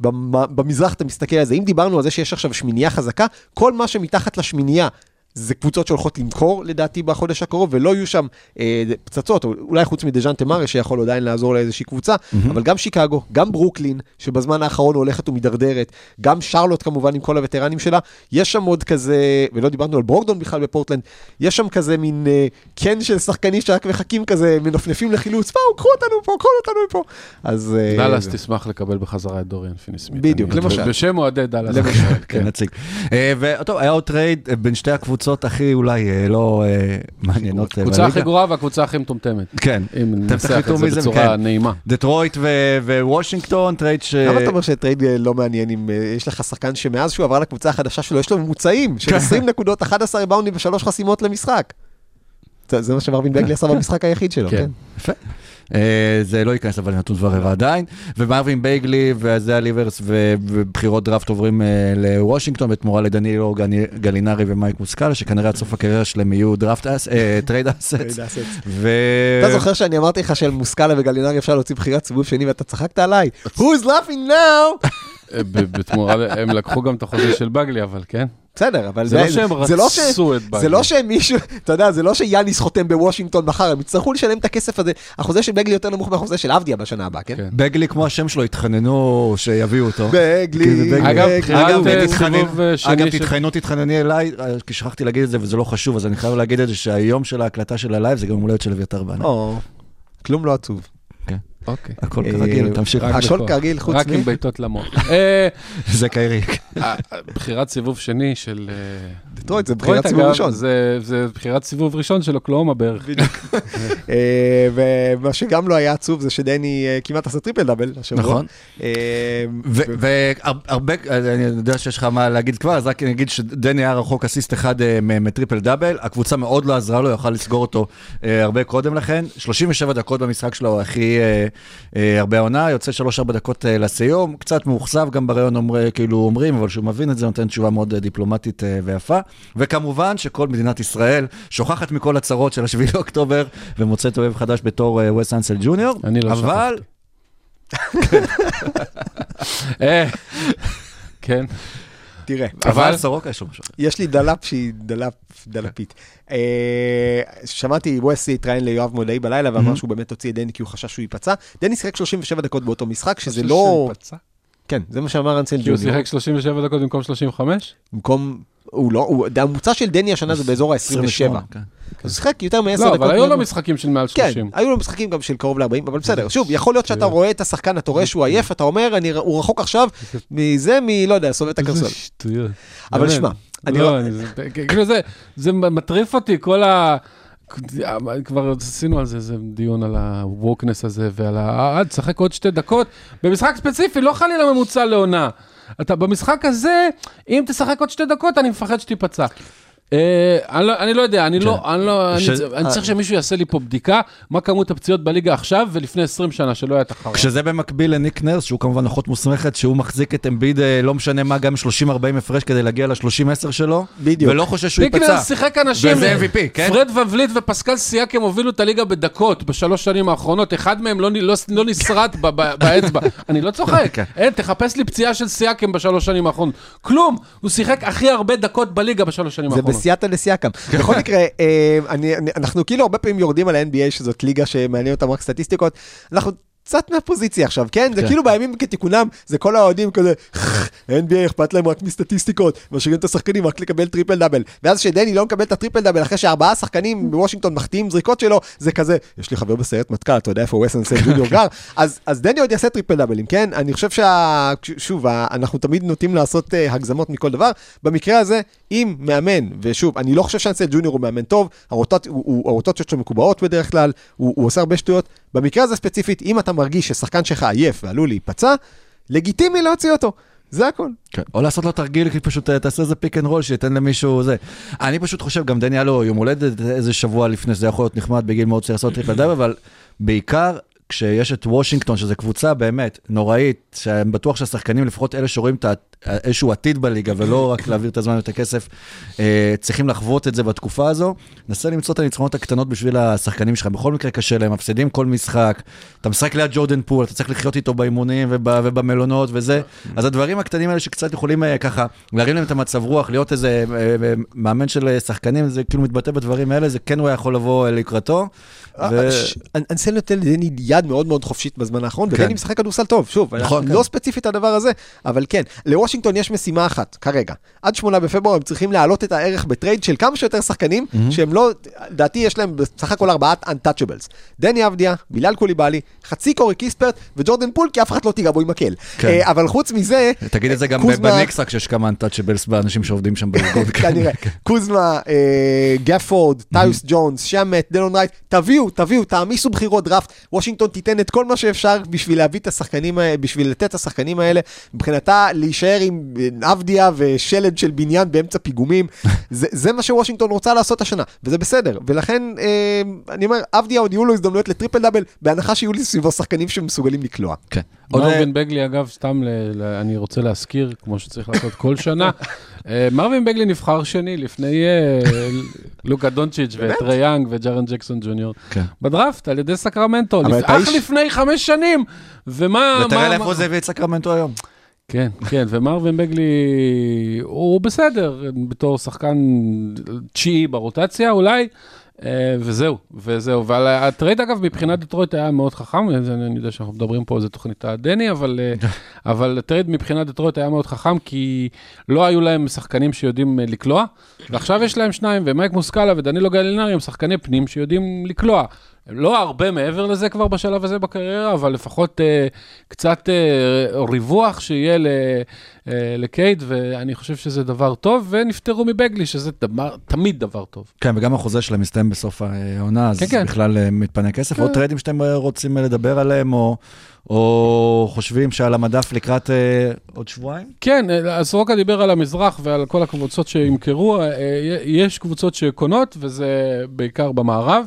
במ- במזרח אתה מסתכל על זה, אם דיברנו על זה שיש עכשיו שמינייה חזקה, כל מה שמתחת לשמינייה... זה קבוצות שהולכות למכור לדעתי בחודש הקרוב, ולא יהיו שם אה, פצצות, או אולי חוץ מדז'אנטה מארה שיכול עדיין לעזור לאיזושהי קבוצה, mm-hmm. אבל גם שיקגו, גם ברוקלין, שבזמן האחרון הולכת ומידרדרת, גם שרלוט כמובן עם כל הווטרנים שלה, יש שם עוד כזה, ולא דיברנו על ברוקדון בכלל בפורטלנד, יש שם כזה מין אה, קן של שחקנים שרק מחכים כזה, מנפנפים לחילוץ, באו, קחו אותנו פה, קחו אותנו מפה. אז... אה, דאלאס זה- תשמח לקבל בחזרה את דוריאן פיני סמית. בדיוק, אני- למשל. בשם אוהדי דאלאס. למשל, [laughs] כן, נציג. אה, וטוב, היה עוד טרייד אה, בין שתי הקבוצות הכי אולי אה, לא אה, מעניינות. אה, הקבוצה הכי בליגה. גרועה והקבוצה הכי מטומטמת. כן. אם ננסח את זה בצורה כן. נעימה. דטרויט ווושינגטון, טרייד ש... למה אתה אומר שטרייד לא מעניין אם יש לך שחקן שמאז שהוא עבר לקבוצה החדשה שלו, יש לו ממוצעים של 20 נקודות, 11 ריבאונדים ושלוש חסימות למשחק. זה זה מה שמרווין [laughs] באגלי עשה במשחק היחיד שלו, כן. כן. אה, זה לא ייכנס אבל לנתון דבר רבע עדיין. ומרווין באגלי ואיזיאה ליברס ו- ובחירות דראפט עוברים אה, לוושינגטון בתמורה לדנילו גלינארי ומייק מוסקאלה, שכנראה עד סוף הקריירה שלהם יהיו דראפט אס, [laughs] trade assets. ו... אתה זוכר שאני אמרתי לך של מוסקאלה וגלינארי אפשר להוציא בחירת סיבוב שני ואתה צחקת עליי? Who's laughing now? [laughs] אה, בתמורה, הם לקחו גם את החוזה של באגלי, אבל כן. בסדר, אבל זה לא שהם זה לא ש- רצו את זה. לא שמישהו, אתה יודע, זה לא שיאניס חותם בוושינגטון מחר, הם יצטרכו לשלם את הכסף הזה. החוזה של בגלי יותר נמוך מהחוזה של עבדיה בשנה הבאה, כן? כן. בגלי כמו השם שלו התחננו שיביאו אותו. בגלי, זה. אגב, אגב, אה, אגב, של- תתחיינו, תתחנני אליי, אה, כי שכחתי להגיד את זה וזה לא חשוב, אז אני חייב להגיד את זה שהיום של ההקלטה של הלייב זה גם יום הולדת של אביתר בנה. או, כלום לא עצוב. אוקיי. הכל אה, כרגיל, תמשיך. רק הכל. כרגיל, חוץ רק מ- עם בעיטות למוח. [laughs] אה, זה קיירי. אה, בחירת סיבוב שני של... דטרויט זה בחירת סיבוב ראשון. זה זה בחירת סיבוב ראשון של אוקלאומה בערך. [laughs] אה, ומה שגם לא היה עצוב זה שדני כמעט עשה טריפל דאבל השבוע. נכון. והרבה, אני יודע שיש לך מה להגיד כבר, אז רק אני אגיד שדני היה רחוק אסיסט אחד מטריפל דאבל, הקבוצה מאוד לא עזרה לו, יכל לסגור אותו הרבה קודם לכן. 37 דקות במשחק שלו, הכי הרבה עונה, יוצא 3-4 דקות אה, לסיום, קצת מאוכזב גם בראיון אומר, כאילו אומרים, אבל שהוא מבין את זה, נותן תשובה מאוד אה, דיפלומטית אה, ויפה. וכמובן שכל מדינת ישראל שוכחת מכל הצרות של 7 לאוקטובר ומוצאת אוהב חדש בתור אה, וס אנסל ג'וניור, אני לא אבל... [laughs] אה, כן. תראה, אבל סורוקה יש לו משהו. אחר. יש לי דלאפ שהיא דלאפ, דלאפית. אה, שמעתי, ווסי התראיין ליואב מודעי בלילה ואמר שהוא באמת הוציא את דני כי הוא חשש שהוא ייפצע. דני שיחק 37 דקות באותו משחק, שזה לא... כן, זה מה שאמר אנסל כי הוא ג'וניור. שיחק 37 דקות במקום 35? במקום... הוא לא... הוא- הממוצע של דני השנה זה באזור ה-27. 28, כן. הוא שיחק יותר מ-10 לא, דקות. אבל היו לו. משחקים של מעל כן, 30. היו לו משחקים גם של קרוב ל-40, אבל בסדר. שוב, יכול להיות שאתה רואה את השחקן, אתה רואה שהוא עייף, אתה אומר, "אני- הוא רחוק עכשיו מזה, מ... לא יודע, סובב את הקרסול. איזה שטויות. אבל. שמע, אני לא, לא- זה- כאילו זה, מטריף אותי, כל ה... כבר עשינו על זה איזה דיון על הווקנס הזה ועל ה... אה, תשחק עוד שתי דקות. במשחק ספציפי, לא חלילה ממוצע לעונה. אתה במשחק הזה, אם תשחק עוד שתי דקות, אני מפחד שתיפצע. אה, אני לא- אני לא יודע, אני לא, אני לא, אני צריך שמישהו יעשה לי פה בדיקה, מה כמות הפציעות בליגה עכשיו ולפני 20 שנה, שלא היה תחרות. כשזה במקביל לניק נרס, שהוא כמובן אחות מוסמכת, שהוא מחזיק את אמביד, אה, לא משנה מה, גם 30-40 הפרש כדי להגיע ל-30-10 שלו, בדיוק. ולא חושש שהוא ייפצע. שיחק אנשים, וזה MVP, כן? פרד ון וליט ופסקל סייקם הובילו את הליגה בדקות בשלוש שנים האחרונות, אחד מהם לא, לא, נסרט באצבע. [laughs] אני לא צוחק, כן. תחפש לי פציעה של סייקם בשלוש שנים האחרונות. כלום, הוא שיחק הכי הרבה דקות בליגה בשלוש שנים זה האחרונות. בסייעתא דסייקם. בכל מקרה, אה, אנחנו כאילו הרבה פעמים יורדים על ה-NBA, שזאת ליגה שמעניין אותם רק סטטיסטיקות. אנחנו קצת מהפוזיציה עכשיו, כן? זה כן. כאילו בימים כתיקונם, זה כל האוהדים כזה, NBA אכפת להם רק מסטטיסטיקות, משאירים את השחקנים רק לקבל טריפל דאבל. ואז שדני לא מקבל את הטריפל דאבל אחרי שארבעה שחקנים בוושינגטון מחטיאים זריקות שלו, זה כזה, יש לי חבר בסיירת מטכ"ל, אתה יודע איפה ווס אנסלד ג'וניור גר? [laughs] אז דני עוד יעשה טריפל דאבלים, כן? אני חושב שה... שוב, אנחנו תמיד נוטים לעשות אה, הגזמות מכל דבר. במקרה הזה, אם מאמן, ושוב, אני לא חושב שאנסלד ג'וניור הוא מאמן טוב, הוא- הרוטציות שלו מקובעות בדרך כלל, הוא הוא עושה הרבה שטויות. במקרה הזה ספציפית, אם אתה מרגיש ששחקן שלך עייף ועלול להיפצע, לגיטימי להוציא אותו. זה הכל. כן. או לעשות לו תרגיל, כי פשוט אה, תעשה איזה פיק אנד רול, שייתן למישהו זה. אני פשוט חושב, גם דני היה יום הולדת איזה שבוע לפני, זה יכול להיות נחמד בגיל מאוד צעיר לעשות טריפל דאבל, אבל בעיקר כשיש את וושינגטון, שזו קבוצה באמת נוראית, שאני בטוח שהשחקנים, לפחות אלה שרואים את איזשהו עתיד בליגה, ולא רק להעביר את הזמן ואת הכסף, אה, צריכים לחוות את זה בתקופה הזו. נסה למצוא את הניצחונות הקטנות בשביל השחקנים שלך. בכל מקרה קשה להם, מפסידים כל משחק. אתה משחק ליד ג'ורדן פול, אתה צריך לחיות איתו באימונים וב, ובמלונות וזה. אז הדברים הקטנים האלה שקצת יכולים אה, ככה להרים להם את המצב רוח, להיות איזה אה, מאמן של שחקנים, זה כאילו מתבטא בדברים האלה, זה כן הוא היה יכול לבוא לקראתו. אנסלד נותן לדני יד מאוד מאוד חופשית בזמן האחרון, כן. ודני משחק כדורסל טוב, שוב, נכון, לא ספציפית הדבר הזה, אבל כן, לוושינגטון יש משימה אחת, כרגע. עד שמונה בפברואר הם צריכים להעלות את הערך בטרייד של כמה שיותר שחקנים, שהם לא, לדעתי יש להם בסך הכל ארבעת untouchables. דני אבדיה, בילאל קוליבאלי, חצי קורי קיספרט וג'ורדן פול, כי אף אחד לא תיגע בו עם מקל. כן. אה, אבל חוץ מזה, תגיד את זה גם קוזמה- בניקס, רק שיש כמה untouchables באנשים שעובדים שם בארגון. [laughs] כנראה. קוזמה, אה, גפורד, טיוס ג'ונס, שמט, דלון רייט, תביאו, תביאו, תעמיסו בחירות דראפט. וושינגטון תיתן את כל מה שאפשר בשביל להביא את השחקנים בשביל לתת את השחקנים האלה. מבחינתה, להישאר עם אבדיה ושלד של בניין באמצע פיגומים. [laughs] זה, זה מה שוושינגטון רוצה לעשות השנה, וזה בסדר. ולכן, אה, אני אומר, אבדיה עוד יהיו לו הזדמנויות לטריפל דאבל, בהנחה שיהיו לי סביבו שחקנים שמסוגלים לקלוע. כן. עוד, מרווין בגלי, אגב, סתם ל- ל- אני רוצה להזכיר, כמו שצריך לעשות כל שנה, [laughs] אה, מרווין בגלי נבחר שני לפני אה, [laughs] לוקה דונצ'יץ' וטרי יאנג וג'רן ג'קסון ג'וניור כן. בדראפט על ידי סקרמנטו, אך לפני חמש שנים. ומה... ותראה לאיפה זה הביא את סקרמנטו היום. כן, כן, ומרווין בגלי הוא בסדר, בתור שחקן תשיעי ברוטציה אולי, אה, וזהו, וזהו. ועל הטרייד אגב, מבחינת דטרויט היה מאוד חכם, זה- אני יודע שאנחנו מדברים פה, איזה תוכנית הדני, אבל, אה, [laughs] אבל הטרייד מבחינת דטרויט היה מאוד חכם, כי לא היו להם שחקנים שיודעים אה, לקלוע, ועכשיו יש להם שניים, ומייק מוסקאלה ודנילו גלינרי הם שחקני פנים שיודעים לקלוע. לא הרבה מעבר לזה כבר בשלב הזה בקריירה, אבל לפחות אה, קצת אה, ריווח שיהיה לקייד, ואני חושב שזה דבר טוב, ונפטרו מבגלי, שזה דבר, תמיד דבר טוב. כן, וגם החוזה שלהם מסתיים בסוף העונה, אז כן, כן. בכלל אה, מתפנה כסף. כן. עוד טריידים שאתם אה, רוצים אה, לדבר עליהם, או- או חושבים שעל המדף לקראת אה, עוד שבועיים? כן, אה, אז סורוקה דיבר על המזרח ועל כל הקבוצות שימכרו, אה, יש קבוצות שקונות, וזה בעיקר במערב,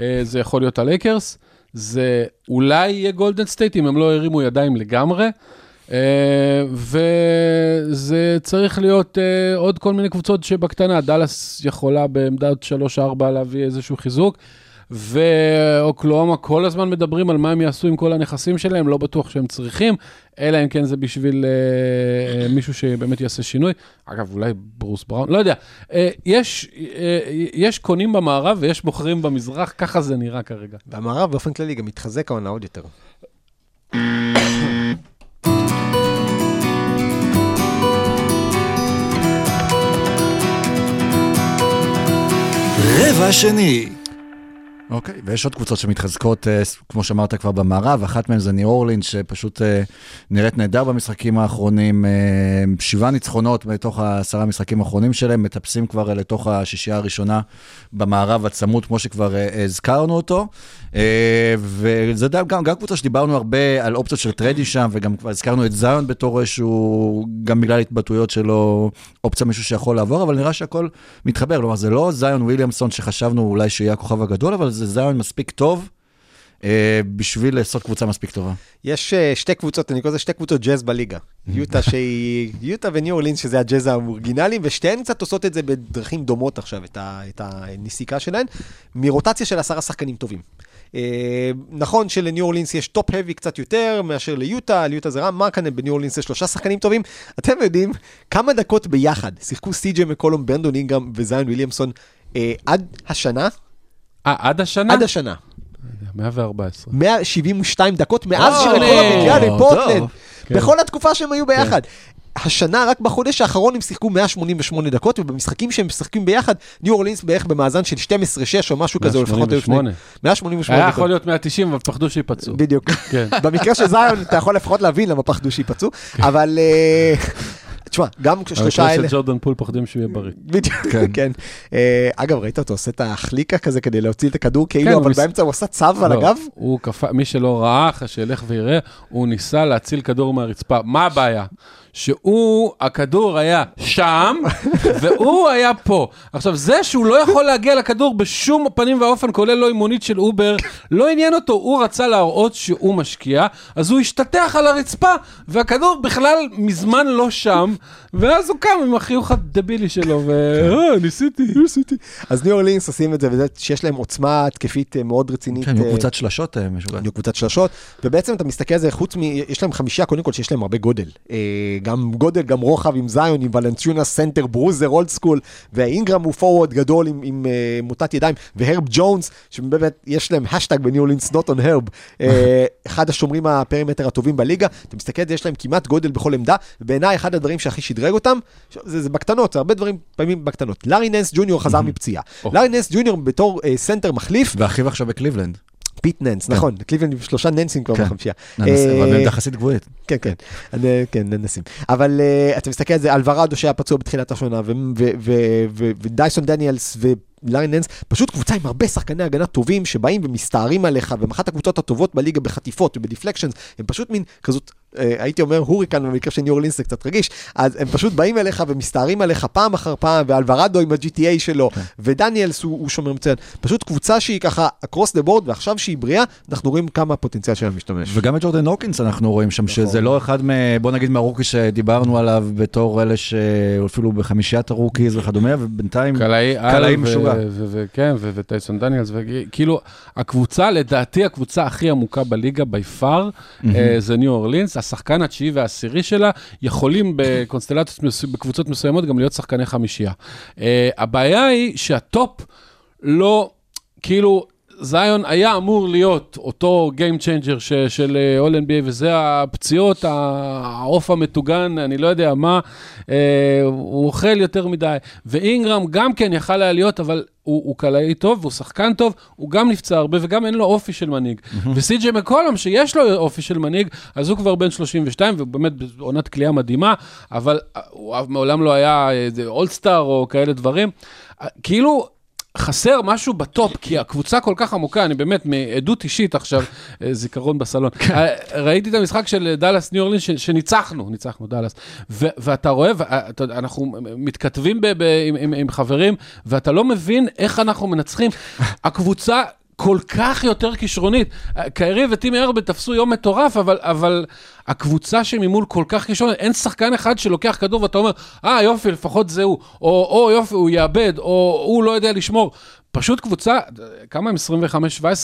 אה, זה יכול להיות הלייקרס, זה אולי יהיה גולדן סטייט אם הם לא הרימו ידיים לגמרי. אה, וזה צריך להיות אה, עוד כל מיני קבוצות שבקטנה, דאלאס יכולה בעמדת 3-4 להביא איזשהו חיזוק. ואוקלאומה כל הזמן מדברים על מה הם יעשו עם כל הנכסים שלהם, לא בטוח שהם צריכים, אלא אם כן זה בשביל אה, אה, מישהו שבאמת יעשה שינוי. אגב, אולי ברוס בראון, לא יודע. אה, יש, אה, יש קונים במערב ויש מוכרים במזרח, ככה זה נראה כרגע. והמערב באופן כללי גם מתחזק העונה עוד יותר. שני. אוקיי, ויש עוד קבוצות שמתחזקות, אה, כמו שאמרת כבר במערב, אחת מהן זה ניו אורלינס, שפשוט אה, נראית נהדר במשחקים האחרונים, אה, שבעה ניצחונות מתוך העשרה המשחקים האחרונים שלהם, מטפסים כבר לתוך השישייה הראשונה במערב הצמוד, כמו שכבר הזכרנו אותו. וזה די- גם, גם קבוצה שדיברנו הרבה על אופציות של טריידי שם, וגם כבר הזכרנו את זיון בתור איזשהו, גם בגלל התבטאויות שלו, אופציה מישהו שיכול לעבור, אבל נראה שהכל מתחבר. כלומר, זה לא זיון וויליאמסון שחשבנו אולי שיהיה הכוכב הגדול, אבל זה זיון מספיק טוב אה, בשביל לעשות קבוצה מספיק טובה. יש אה, שתי קבוצות, אני קורא לזה שתי קבוצות ג'אז בליגה. יוטה שהיא, יוטה וניו אורלינס, שזה הג'אז האורגינליים, ושתיהן קצת עושות את זה בדרכים דומות עכשיו, את, ה, את הנסיקה שלהן, מרוטציה של עשרה שחקנים טובים. אה, נכון שלניו אורלינס יש top-heavy קצת יותר מאשר ליוטה, ליוטה זה רם מרקנן, בניו אורלינס יש שלושה שחקנים טובים. אתם יודעים כמה דקות ביחד שיחקו סי.ג'י מקולום, ברנדון אינגרם וזיון וויליאמסון אה, עד השנה? אה, עד השנה? עד השנה. 114. 172 דקות מאז שמקולום הגיע טוב. לפורטלנד. כן. בכל התקופה שהם היו ביחד. השנה, רק בחודש האחרון הם שיחקו 188 דקות, ובמשחקים שהם משחקים ביחד, ניו אורלינס בערך במאזן של 12-6 או משהו כזה, או לפחות היו שני- 188. 188 היה. יכול להיות 190, אבל פחדו שייפצעו. בדיוק. כן. [laughs] במקרה של זיון, אתה יכול לפחות להבין למה פחדו שייפצעו, אבל... תשמע, גם כששלושה האלה... של ג'ורדן פול פוחדים שהוא יהיה בריא. [laughs] בדיוק, כן. כן. אה, אגב, ראית אותו עושה את החליקה כזה כדי להוציא את הכדור כאילו, כן, הוא אבל באמצע הוא עשה צו על לא, הגב? הוא קפא, מי שלא ראה, אחרי שילך ויראה, הוא ניסה להציל כדור מהרצפה. מה הבעיה? שהוא, הכדור היה שם, [laughs] והוא היה פה. עכשיו, זה שהוא לא יכול להגיע לכדור בשום פנים ואופן, כולל לא עם מונית של אובר, לא עניין אותו, הוא רצה להראות שהוא משקיע, אז הוא השתטח על הרצפה, והכדור בכלל מזמן לא שם, ואז הוא קם עם החיוך הדבילי שלו, ו... אה, ניסיתי, ניסיתי. אז ניו אורלינס עושים את זה, וזה שיש להם עוצמה התקפית אה, מאוד רצינית. כן, יהיו אה, קבוצת שלשות אה, משוגעת. היו קבוצת שלשות, ובעצם אתה מסתכל על זה, חוץ מ... יש להם חמישייה, קודם כל שיש להם הרבה גודל. גם גודל, גם רוחב עם זיון, עם ולנצ'יונאס סנטר, bruiser, old school, והאינגרם הוא פורוורד גדול עם, עם אה, מוטת ידיים, והרב ג'ונס, שבאמת יש להם האשטאג בניו not on herb, אה, [laughs] אחד השומרים ה perimeter הטובים בליגה, אתה מסתכל על זה, יש להם כמעט גודל בכל עמדה, ובעיניי אחד הדברים שהכי שדרג אותם, זה, זה בקטנות, זה הרבה דברים פעמים בקטנות. לארי ננס ג'וניור חזר [laughs] מפציעה. לארי ננס ג'וניור בתור אה, סנטר מחליף, ואחיו עכשיו בקליבלנד. פיט ננס, נכון, קליבלנד עם שלושה ננסים כבר כן. בחמישייה. אה, אבל בעמדה יחסית גבוהית. כן, כן, כן, ננסים. אבל אה, אתה מסתכל על זה, אלוורדו שהיה פצוע בתחילת השנה, ודייסון דניאלס ננס, פשוט קבוצה עם הרבה שחקני הגנה טובים שבאים ומסתערים עליך, והם אחת הקבוצות הטובות בליגה בחטיפות וב deflections, הם פשוט מין כזאת, אה, הייתי אומר הוריקן במקרה של ניו אורלינס זה קצת רגיש, אז הם פשוט באים אליך ומסתערים עליך פעם אחר פעם, ואלוורדו עם ה-GTA שלו, ודניאלס הוא, הוא שומר מצוין. פשוט קבוצה שהיא ככה across the board, ועכשיו שהיא בריאה, אנחנו רואים כמה הפוטנציאל שלה מתממש. וגם את ג'ורדן הוקינס אנחנו רואים שם, שזה לא אחד מ... בוא נגיד מהרוקיז שדיברנו עליו בתור אלה שאפילו בחמישיית הרוקיז וכדומה, ובינתיים... קלעי על, קלעי ו- משוגע. ו- ו- כן, ו- ודייסון דניאלס, וכאילו, הקבוצה, לדעתי, הקבוצה הכי עמוקה בליגה בי פאר, זה ניו אורלינס, השחקן התשיעי והעשירי שלה, יכולים בקונסטלציות, בקבוצות מסוימות גם להיות שחקני חמישייה. אה, הבעיה היא שהטופ לא, כאילו, זיון היה אמור להיות אותו Game Changer ש, של אה, All NBA, וזה הפציעות, העוף המטוגן, אני לא יודע מה, אה, הוא אוכל יותר מדי. ואינגרם גם כן יכל היה להיות, אבל הוא, הוא קלעי טוב, והוא שחקן טוב, הוא גם נפצע הרבה, וגם אין לו אופי של מנהיג. וסי.ג'י מקולום, שיש לו אופי של מנהיג, אז הוא כבר בן 32, ובאמת בעונת קליעה מדהימה, אבל אה, הוא מעולם לא היה אולסטאר או כאלה דברים. אה, כאילו, חסר משהו ב top, כי הקבוצה כל כך עמוקה, אני באמת, מעדות אישית עכשיו, אה, זיכרון בסלון. אה, ראיתי את המשחק של דאלאס ניו אורלינס, ש- שניצחנו, ניצחנו דאלאס. ואתה רואה, אנחנו מתכתבים עם חברים, ואתה לא מבין איך אנחנו מנצחים. הקבוצה... [laughs] כל כך יותר כישרונית. קיירי וטימי ארבל תפסו יום מטורף, אבל, אבל הקבוצה שממול כל כך כישרונית, אין שחקן אחד שלוקח כדור ואתה אומר, אה יופי, לפחות זה הוא, או, או יופי, הוא יאבד, או הוא לא יודע לשמור. פשוט קבוצה, כמה הם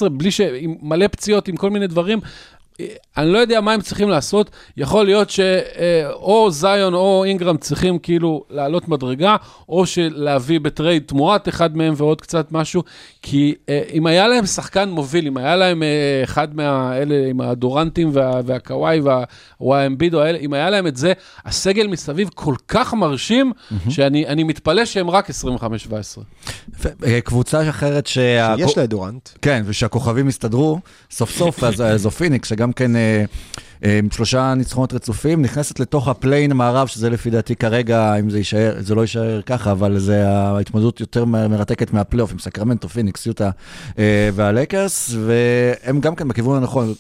25-17, בלי ש... עם מלא פציעות, עם כל מיני דברים. אני לא יודע מה הם צריכים לעשות, יכול להיות שאו זיון או אינגרם צריכים כאילו לעלות מדרגה, או להביא בטרייד תמורת אחד מהם ועוד קצת משהו, כי אה, אם היה להם שחקן מוביל, אם היה להם אה, אחד מהאלה עם הדורנטים וה, והקוואי והאמביד או האלה, אם היה להם את זה, הסגל מסביב כל כך מרשים, mm-hmm. שאני מתפלא שהם רק 25-17. אה, קבוצה אחרת שה... שיש לה דורנט. כן, ושהכוכבים הסתדרו, סוף סוף, אז זו פיניקס, שגם כן... עם שלושה ניצחונות רצופים, נכנסת לתוך הפליי-אין במערב, שזה לפי דעתי כרגע, אם זה יישאר, זה לא יישאר ככה, אבל זה ההתמודדות יותר מרתקת מהפלייאוף עם סקרמנטו, פיניקס, יוטה והלייקרס, והם גם כן בכיוון הנכון.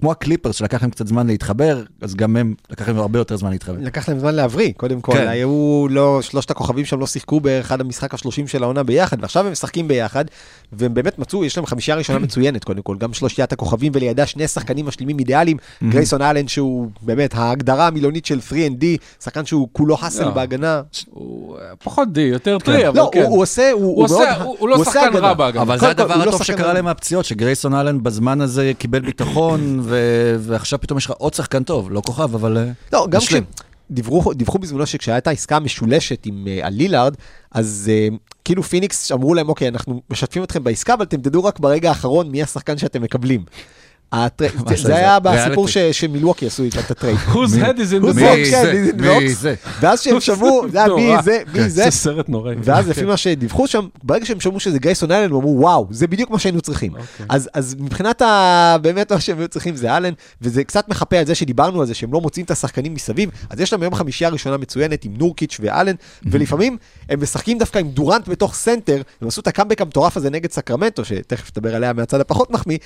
כמו הקליפרס שלקח להם קצת זמן להתחבר, אז גם הם, לקח להם הרבה יותר זמן להתחבר. לקח להם זמן להבריא, קודם כל. כן. היו לא, שלושת הכוכבים שם לא שיחקו באחד המשחק השלושים של העונה ביחד, ועכשיו הם משחקים ביחד, והם באמת מצאו, יש להם חמישייה ראשונה [clears throat] מצוינת, קודם כל. גם שלושיית הכוכבים, ולידה שני שחקנים משלימים אידיאליים. [clears throat] גרייסון אלן, שהוא באמת ההגדרה המילונית של 3&D, שחקן שהוא כולו האסל לא. בהגנה. הוא אה, פחות די, יותר טרי, אבל לא, כן. הוא הוא עושה, הוא הוא הוא עושה, מאוד- הוא הוא לא הוא עושה שחקן הגנה. רע בהגנה. אבל זה הדבר לא הטוב שקרה. להם מהפציעות, שגרייסון אלן בזמן הזה קיבל ביטחון, [clears throat] ו- ועכשיו פתאום יש לך עוד שחקן טוב, לא כוכב, אבל... אה, לא, גם משלים. כשדיווחו דיווחו בזמנו שכשהייתה העסקה המשולשת עם אה, הלילארד, אז אה, כאילו פיניקס אמרו להם, אוקיי, אנחנו משתפים אתכם בעסקה, אבל תדעו רק ברגע האחרון מי השחקן שאתם מקבלים. זה, היה? בסיפור ריאליטי. ש- שמילווקי עשו איתם את הטרייד. [laughs] whose head is in the Whose box? מי כן, זה? מי זה? ואז שהם [laughs] שמעו, זה היה מי נורא. זה, מי זה, זה סרט נוראי. ואז [laughs] כן. לפי מה שדיווחו שם, ברגע שהם שמעו שזה גרייסון אלן, הם אמרו, וואו, זה בדיוק מה שהיינו צריכים. אוקיי. אז, אז מבחינת. באמת מה שהם היו צריכים זה אלן, וזה קצת מחפה על זה שדיברנו על זה, שהם לא מוצאים את השחקנים מסביב, אז יש להם היום חמישייה ראשונה מצוינת עם נורקיץ' ואלן, ולפעמים הם משחקים דווקא עם דורנט בתוך סנטר, הם עשו את הקאמבק המטורף הזה נגד סקרמנטו, שתכף נדבר עליה מהצד הפחות מחמיא,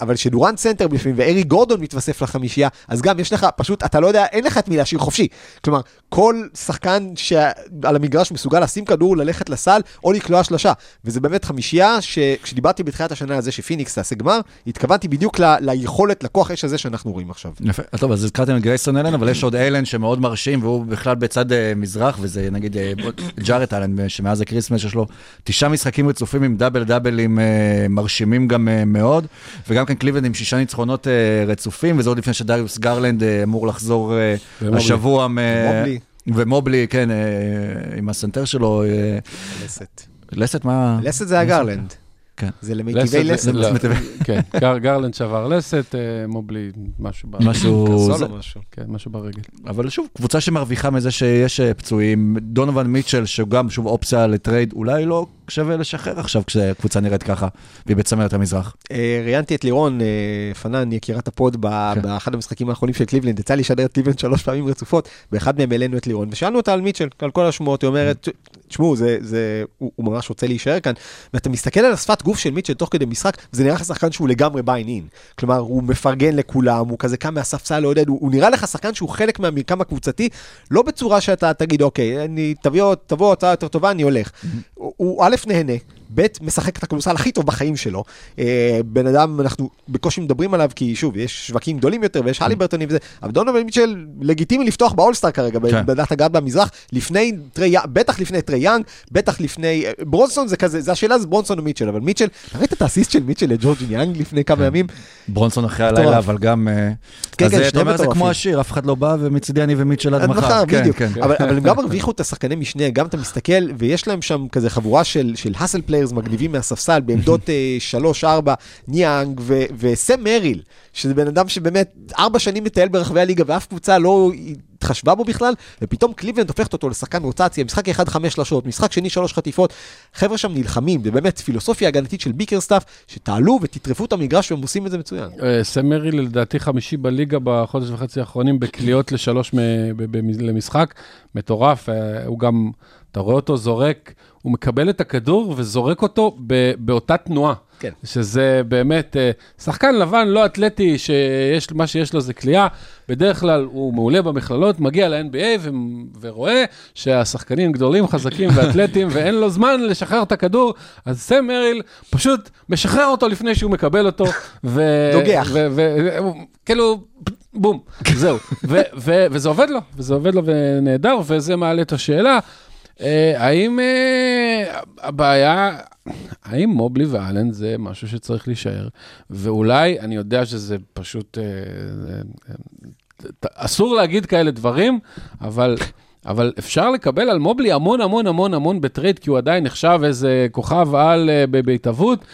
אבל שדורנט סנטר לפעמים, ואריק גורדון מתווסף לחמישייה, אז גם יש לך, פשוט, אתה לא יודע, אין לך את מי להשאיר חופשי. כלומר, כל שחקן שעל המגרש מסוגל לשים כדור, ללכת לסל, או לקלוע שלושה. וזה באמת חמישייה, שכשדיברתי בתחילת השנה על זה שפיניקס תעשה גמר, התכוונתי בדיוק ל, ליכולת, לכוח אש הזה שאנחנו רואים עכשיו. יפה, טוב, אז הזכרתם את גרייסון אלן, אבל יש עוד אלן שמאוד מרשים, והוא בכלל בצד אה, מזרח, וזה נגיד אה, ג'ארט אלן, שמאז הקריסמס יש לו תשעה משחקים רצופים עם דאבל דאבלים אה, מרשימים גם אה, מאוד, וגם כן קליבלנד עם שישה ניצחונות אה, רצופים, וזה עוד לפני שדריוס גרלנד אה, אמור לחזור אה, ומובלי. השבוע. מ- מובלי. ומובלי, כן, אה, עם הסנטר שלו, אה, לסת. לסת, מה? לסת זה הגרלנד. כן. זה למיטיבי לסת, לסת. לא, מטבע. כן, גר- גרלנד שבר לסת, מובלי, משהו ב- משהו... [laughs] כן, משהו ברגל. אבל שוב, קבוצה שמרוויחה מזה שיש פצועים, דונובן מיטשל, שגם שוב אופציה לטרייד, אולי לא שווה לשחרר עכשיו כשקבוצה נראית ככה, והיא בצמרת המזרח. אה, ראיינתי את לירון אה, פנאן, יקירת ה pod, כן. באחד המשחקים האחרונים של קליבלנד, יצא לי לשדר את קליבלנד שלוש פעמים רצופות, באחד מהם העלינו את לירון, ושאלנו אותה על מיטשל, על כל השמועות, היא אומרת, תשמעו, זה, זה, הוא, ממש רוצה להישאר כאן, ואתה מסתכל על השפת גוף של מיטשל תוך כדי משחק, וזה נראה לך שחקן שהוא לגמרי buy in. כלומר, הוא מפרגן לכולם, הוא כזה קם מהספסל לעודד, הוא, הוא נראה לך שחקן שהוא חלק מהמרקם הקבוצתי, לא בצורה שאתה תגיד, אוקיי, אני, תביא, תבוא הצעה יותר טובה, אני הולך. הוא, הוא א', נהנה, ב', משחק את הכדורסל הכי טוב בחיים שלו. אה, בן אדם, אנחנו בקושי מדברים עליו, כי שוב, יש שווקים גדולים יותר ויש הליברונים וזה, אבל דונובן מיטשל לגיטימי לפתוח באולסטאר כרגע, כן. בעמדת הגארד במזרח, לפני טרי בטח לפני טרי יאנג, בטח לפני, אה, ברונסון זה כזה, זה השאלה זה ברונסון או מיטשל, אבל מיטשל, ראית את האסיסט של מיטשל לג'ורג' ניאנג לפני כמה ימים? ברונסון אחרי. הלילה, אבל גם... אה, כן, כן, אה, שניהם אומר, זה כמו מטורפים. השיר, אף אחד לא בא, ומצידי אני ומיטשל עד מחר. כן, בדיוק. כן. אבל, הם גם הרוויחו את השחקני משנה, גם אתה מסתכל, ויש להם שם כזה חבורה של, של hustle players מגניבים מהספסל, בעמדות 3-4, ניאנג ו- וסם מריל, שזה בן אדם שבאמת ארבע שנים מטייל ברחבי הליגה, ואף קבוצה לא התחשבה בו בכלל, ופתאום קליבלנד הופכת אותו לשחקן רוטציה, משחק אחד חמש שלשות, משחק שני שלוש חטיפות, חבר'ה שם נלחמים, זה באמת פילוסופיה הגנתית של ביקרסטאף, שתעלו ותטרפו את המגרש והם עושים את זה מצוין. אה, סם מריל לדעתי חמישי בליגה בחודש וחצי האחרונים בקליעות לשלוש למשחק, מטורף, אה, הוא גם, אתה רואה אותו זורק, הוא מקבל את הכדור וזורק אותו ב- באותה תנועה. כן. שזה באמת אה, שחקן לבן לא אתלטי, שיש, מה שיש לו זה קליעה. בדרך כלל הוא מעולה במכללות, מגיע ל-NBA ו- ורואה שהשחקנים גדולים, חזקים ואתלטים, [laughs] ואין לו זמן לשחרר את הכדור, אז סם מריל פשוט משחרר אותו לפני שהוא מקבל אותו. ו- נוגח. ו- ו- ו- כאילו, בום, זהו. ו- ו- וזה עובד לו, וזה עובד לו ונהדר, וזה מעלה את השאלה. אה, האם אה, הבעיה, האם מובלי ואלן זה משהו שצריך להישאר? ואולי, אני יודע שזה פשוט, אה, אסור להגיד כאלה דברים, אבל... אבל אפשר לקבל על מובלי המון המון המון המון בטרייד, כי הוא עדיין נחשב איזה כוכב על בהתהוות.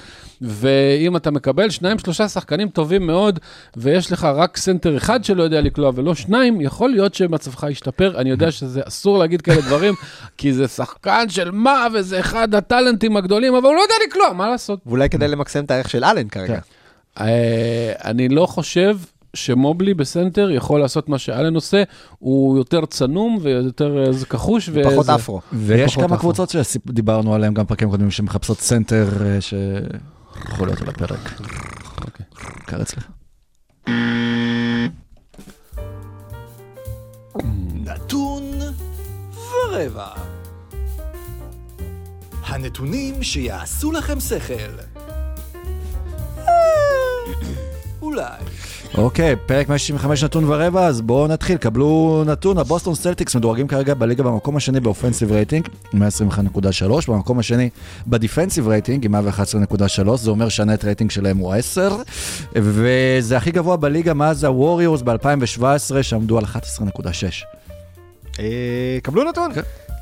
ואם אתה מקבל שניים, שלושה שחקנים טובים מאוד, ויש לך רק סנטר אחד שלא יודע לקלוע ולא שניים, יכול להיות שמצבך ישתפר. אני יודע שזה אסור להגיד כאלה דברים, [laughs] כי זה שחקן של מה, וזה אחד הטאלנטים הגדולים, אבל הוא לא יודע לקלוע, מה לעשות? ואולי כדאי למקסם את הערך של אלן כרגע. כן. אה, אני לא חושב שמובלי בסנטר יכול לעשות מה שאלן עושה, הוא יותר צנום ויותר אה, כחוש. פחות וזה- אפרו. ויש פחות כמה אפור. קבוצות שדיברנו עליהן גם פרקים קודמים, שמחפשות סנטר אה, שיכול להיות על הפרק. אוקיי. קר אצלך. נתון ורבע. הנתונים שיעשו לכם שכל. אה, אולי. אוקיי, פרק 165 נתון ורבע, אז בואו נתחיל, קבלו נתון, הבוסטון סלטיקס מדורגים כרגע בליגה במקום השני ב offensive rating, 121.3, במקום השני ב defensive rating, עם 111.3, זה אומר שה net rating שלהם הוא 10, וזה הכי גבוה בליגה מאז הווריורס ב-2017, שעמדו על 11.6. אה, קבלו נתון.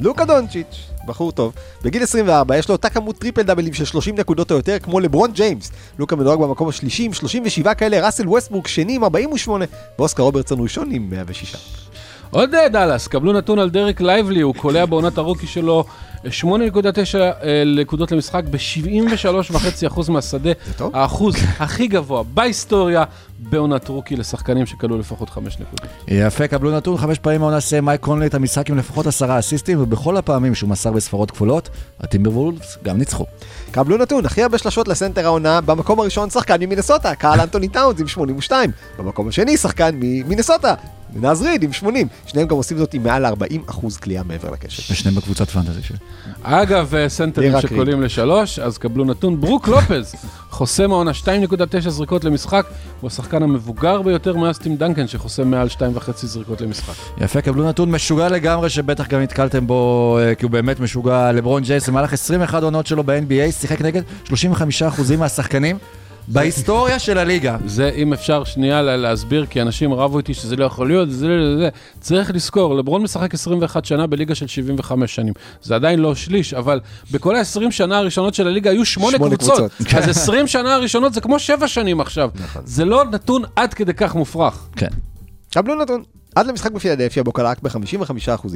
לוקה דונצ'יץ', בחור טוב, בגיל 24 יש לו אותה כמות טריפל דאבלים של 30 נקודות או יותר כמו לברון ג'יימס. לוקה מדורג במקום השלישי עם 37 כאלה, ראסל ווסטברוק שני עם 48, ואוסקר רוברטסון ראשון עם 106. עוד אה, דאלאס, קבלו נתון על דרק לייבלי, הוא קולע בעונת הרוקי שלו 8.9 אה, נקודות למשחק ב-73.5% מהשדה. טוב. האחוז הכי גבוה בהיסטוריה בעונת רוקי לשחקנים שקלעו לפחות 5 נקודות. יפה, קבלו נתון, חמש פעמים העונה סיים מייק קונלי את המשחק עם לפחות עשרה אסיסטים, ובכל הפעמים שהוא מסר בספרות כפולות, הטימבר וולפס גם ניצחו. קבלו נתון, הכי הרבה שלשות לסנטר העונה, במקום הראשון שחקן ממינסוטה, קארל אנטוני טאונס עם 82, במקום השני שחקן ממינסוטה, נז ריד עם 80, שניהם גם עושים זאת עם מעל 40% קליעה מעבר לקשת. ושניהם בקבוצת פנטזי שלי. אגב, אה, סנטרים שקולעים לשלוש, אז קבלו נתון. ברוק לופז, חוסם העונה 2.9 זריקות למשחק, הוא השחקן המבוגר ביותר מאז טים דנקן, שחוסם מעל 2.5 זריקות למשחק. יפה, קבלו נתון משוגע לגמרי, שבטח גם נתקלתם בו, אה, כי הוא באמת משוגע. לברון ג'ייס, במהלך 21 עונות שלו ב-NBA, שיחק נגד 35% מהשחקנים בהיסטוריה של הליגה. זה, אם אפשר שנייה לה- להסביר, כי אנשים רבו איתי שזה לא יכול להיות, זה, זה, זה. צריך לזכור, לברון משחק 21 שנה בליגה של 75 שנים. זה עדיין לא שליש, אבל בכל ה-20 שנה הראשונות של הליגה היו שמונה שמונה קבוצות. קבוצות. אז 20 שנה הראשונות זה כמו 7 שנים עכשיו. זה לא נתון עד כדי כך מופרך. כן. קבלו נתון. עד למשחק בפילדלפיה בו קלע רק ב-55%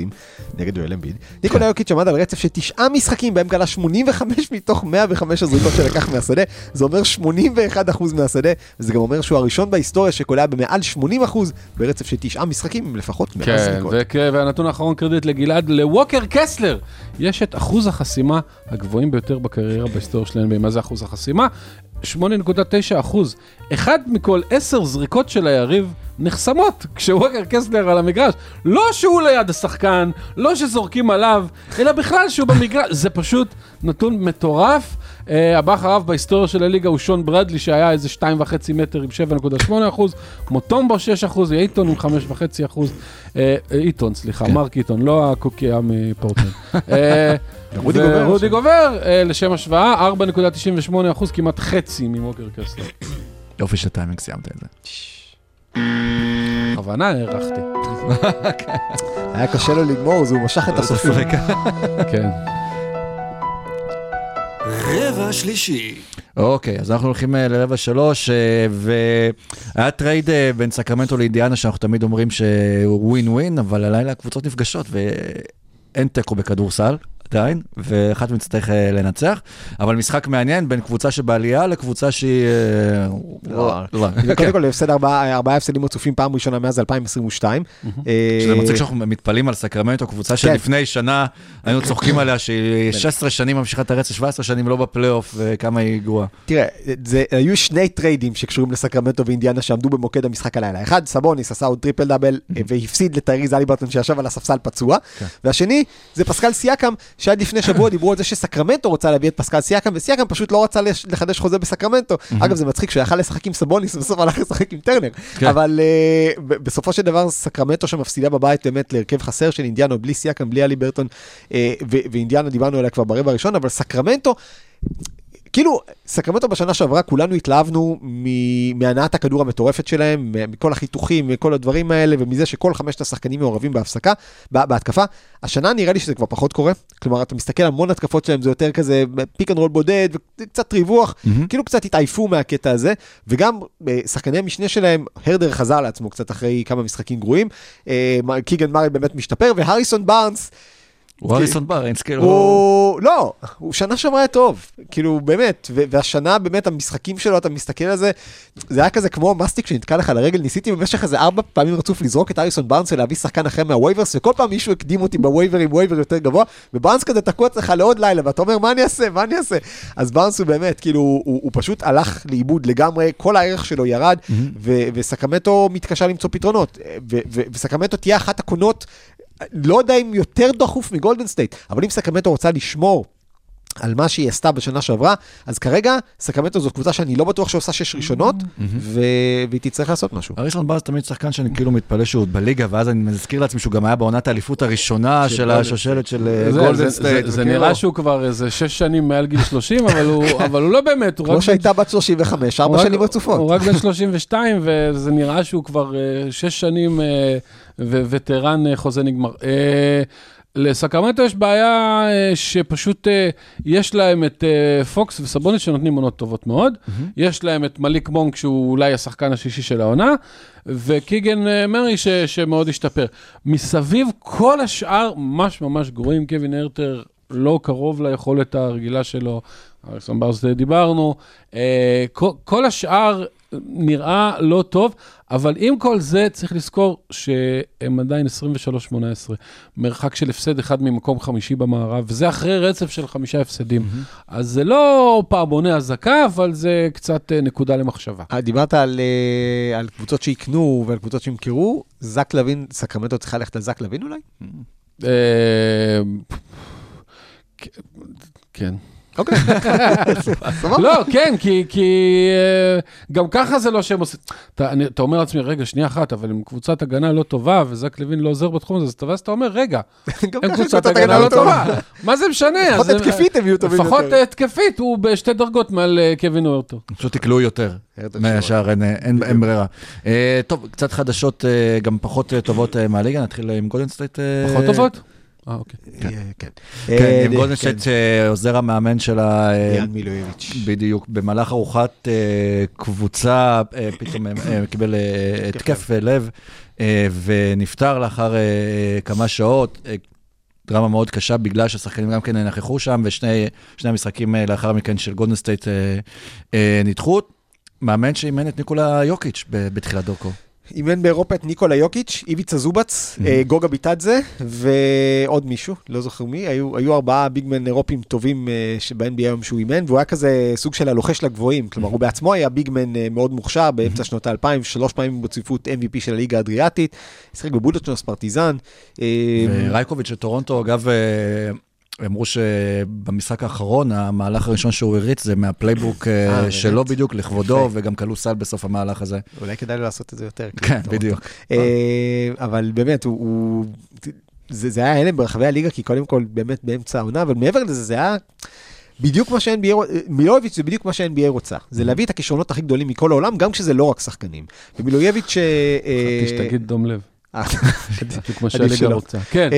נגד יואל אמביד. ניקולה יוקיץ' עמד על רצף של תשעה משחקים בהם קלע 85 מתוך 105 הזריקות שלקח מהשדה. זה אומר 81% מהשדה, וזה גם אומר שהוא הראשון בהיסטוריה שקולע במעל 80% ברצף של תשעה משחקים עם לפחות 100 כן, זריקות. וכ- והנתון האחרון קרדיט לגלעד, לווקר קסלר, יש את אחוז החסימה הגבוהים ביותר בקריירה בהיסטוריה של NBA. מה זה אחוז החסימה? 8.9 אחוז. אחד מכל עשר זריקות של היריב נחסמות כשווקר קסלר על המגרש. לא שהוא ליד השחקן, לא שזורקים עליו, אלא בכלל שהוא במגרש. זה פשוט נתון מטורף. Uh, הבא אחריו בהיסטוריה של הליגה הוא שון ברדלי שהיה איזה 2.5 מטר עם 7.8 אחוז, מוטומבו 6 אחוז, אייטון עם 5.5 אחוז, אה, אייטון סליחה, כן. מרק אייטון, לא הקוקייה. אה, [laughs] גובר. ורודי גובר, אה, לשם השוואה, 4.98 אחוז, כמעט חצי ממוקר קסלר. יופי של טיימינג, סיימת את זה. [coughs] בכוונה הארכתי. [laughs] היה קשה לו לגמור, אז הוא משך את הסופים. כן. רבע שלישי. אוקיי, אז אנחנו הולכים אה, לרבע שלוש, אה, והיה trade אה, בין סקרמנטו לאינדיאנה, שאנחנו תמיד אומרים שהוא ווין ווין, אבל הלילה הקבוצות נפגשות ואין תיקו בכדורסל, עדיין, ואחת מהן תצטרך אה, לנצח, אבל משחק מעניין בין קבוצה שבעלייה לקבוצה שהיא... אה, לא, לא, [laughs] קודם כל. כן, הפסד ארבעה הפסדים רצופים פעם ראשונה מאז 2022. אה, שזה מצחיק שאנחנו מתפלאים על סקרמנטו, קבוצה שלפני שנה היינו צוחקים עליה שהיא [laughs] 16 שנים ממשיכה את הרצף, 17 שנים לא בפלייאוף, וכמה היא גרועה. תראה, היו שני trade־ים שקשורים לסקרמנטו ואינדיאנה שעמדו במוקד המשחק הלילה. אחד, סבוניס עשה עוד טריפל דאבל והפסיד לטייריס הליברטון שישב על הספסל פצוע. והשני, זה פסקל סיאקם, שעד לפני שבוע [coughs] דיברו על זה שסקרמנטו רוצה להביא את פסקל סיאקם, וסיאקם פשוט לא רצה לחדש חוזה בסקרמנטו. אגב, זה מצחיק שהוא יכל לשחק עם סבוניס, ובסוף הלך לשחק עם טרנר. כן. אבל אה, בסופו של דבר, סקרמנטו שמפסידה בבית באמת להרכב חסר של אינדיאנה, בלי סיאקם, בלי הליברטון, אה, ו- ואינדיאנה דיברנו עליה כבר ברבע הראשון, אבל סקרמנטו, כאילו, סקרמנטו בשנה שעברה, כולנו התלהבנו מ- מהנעת הכדור המטורפת שלהם, מכל החיתוכים, מכל הדברים האלה, ומזה שכל חמשת השחקנים מעורבים בהפסקה, ב- בהתקפה. השנה נראה לי שזה כבר פחות קורה. כלומר, אתה מסתכל, המון התקפות שלהם זה יותר כזה pick and roll בודד, וקצת ריווח, כאילו קצת התעייפו מהקטע הזה, וגם אה, שחקני המשנה שלהם, הרטר חזר לעצמו קצת אחרי כמה משחקים גרועים, אה, קיגן מארי באמת משתפר, והריסון בארנס, הוא הריסון בארנס, כאילו... הוא, לא, הוא שנה שעברה היה טוב, כאילו באמת, והשנה באמת המשחקים שלו, אתה מסתכל על זה, זה היה כזה כמו מסטיק שנתקע לך על הרגל, ניסיתי במשך איזה ארבע פעמים רצוף לזרוק את הריסון בארנס ולהביא שחקן אחר מה waivers, וכל פעם מישהו הקדים אותי ב waiver עם waiver יותר גבוה, ובארנס כזה תקוע אצלך לעוד לילה, ואתה אומר, מה אני אעשה, מה אני אעשה? אז בארנס הוא באמת, כאילו, הוא, הוא פשוט הלך לאיבוד לגמרי, כל הערך שלו ירד, ו- וסקרמנטו מתקשה למצוא פתרונות, ו- ו- וסקרמנטו תהיה אחת הקונות לא יודע אם יותר דחוף מגולדן סטייט, אבל אם סקרמנטו רוצה לשמור על מה שהיא עשתה בשנה שעברה, אז כרגע סקרמנטו זאת קבוצה שאני לא בטוח שעושה שש ראשונות, ו... והיא תצטרך לעשות משהו. הריסון בארנס תמיד שחקן שאני כאילו מתפלא שהוא עוד בליגה, ואז אני מזכיר לעצמי שהוא גם היה בעונת האליפות הראשונה של השושלת של אה, זה- גולדן זה- סטייט. זה- נראה שהוא כבר איזה שש שנים מעל גיל 30, אבל הוא [laughs] אבל הוא לא באמת, הוא רק... כמו שהייתה בת 35, הוא ארבע שנים רצופות. הוא רק בן [laughs] 32, וזה נראה שהוא כבר אה, שש שנים אה, ווטרן אה, חוזה נגמר. לסקרמנטו יש בעיה אה, שפשוט אה, יש להם את אה, פוקס וסבוניס שנותנים עונות טובות מאוד, יש להם את מליק מונק שהוא אולי השחקן השישי של העונה, וקיגן מרי ש, שמאוד השתפר. מסביב כל השאר ממש ממש גרועים, קווין הרטר לא קרוב ליכולת הרגילה שלו, אריסון ברס דיברנו, כל, כל השאר נראה לא טוב, אבל עם כל זה צריך לזכור שהם עדיין 23-18, מרחק של הפסד אחד ממקום חמישי במערב, וזה אחרי רצף של חמישה הפסדים. אז זה לא פעמוני אזעקה, אבל זה קצת אה, נקודה למחשבה. אה, דיברת על, אה, על קבוצות שיקנו ועל קבוצות שימכרו, זק לוין, סקרמנטו צריכה ללכת על זק לוין אולי? כן. אוקיי. [laughs] סבבה. לא, כן, כי, כי אה, גם ככה זה לא שהם עושים... אתה, אומר לעצמי, רגע, שנייה אחת, אבל אם קבוצת הגנה לא טובה, וזק לוין לא עוזר בתחום הזה, אז אתה- ואז אתה אומר, רגע, [laughs] הם קבוצת הגנה לא טובה. [laughs] מה זה משנה? לפחות אז הם- התקפית הם יהיו טובים לפחות יותר. התקפית, הוא בשתי דרגות מעל אה, קווין הרטר. פשוט תקלעו יותר מהשאר, אין- ברירה. אה, טוב, קצת חדשות אה, גם פחות אה, טובות אה, מהליגה, נתחיל עם גולדן סטייט. אה, פחות טובות? אה, אוקיי. אה, כן. כן, אה, כן. סטייט שעוזר המאמן שלה, אה, דיאן מילויביץ'. בדיוק, במהלך ארוחת אה, קבוצה, אה, פתאום אה, אה, קיבל אה, [coughs] התקף אה, לב אה, ונפטר לאחר אה, כמה שעות. אה, דרמה מאוד קשה בגלל שהשחקנים גם כן נכחו שם, ושני שני המשחקים אה, לאחר מכן של גולדן סטייט אה, אה, נדחו. מאמן שאימן את ניקולה יוקיץ' בתחילת דרכו. אימן באירופה את ניקולה יוקיץ', איביצה זובאץ, אה, גוגה ביטדזה ועוד מישהו, לא זוכר מי, היו, היו ארבעה big men אירופים טובים אה, שב-NBA היום שהוא אימן, והוא היה כזה סוג של הלוחש לגבוהים, כלומר הוא בעצמו היה big man אה, מאוד מוכשר באמצע שנות האלפיים, שלוש פעמים ברציפות MVP של הליגה האדריאטית, שיחק בבודוצ'נוסט, פרטיזן. אה, וראיקוביץ' של טורונטו, אגב, אמרו שבמשחק האחרון, המהלך הראשון שהוא הריץ זה מה playbook אה, אה? שלו בדיוק, לכבודו. וגם קלעו סל בסוף המהלך הזה. אולי כדאי לו לעשות את זה יותר. כן, כאילו, בדיוק. אה, אבל באמת, הוא... זה, זה היה הלם ברחבי הליגה, כי קודם כל באמת באמצע העונה, אבל מעבר לזה, זה היה בדיוק מה שה-NBA, רוצ- מילוביץ' זה בדיוק מה שה-NBA רוצה. זה להביא את הכישרונות הכי גדולים מכל העולם, גם כשזה לא רק שחקנים. ומילוביץ'... אה, חשבתי שתגיד דום לב, בדיוק כמו שהליגה. רוצה. כן.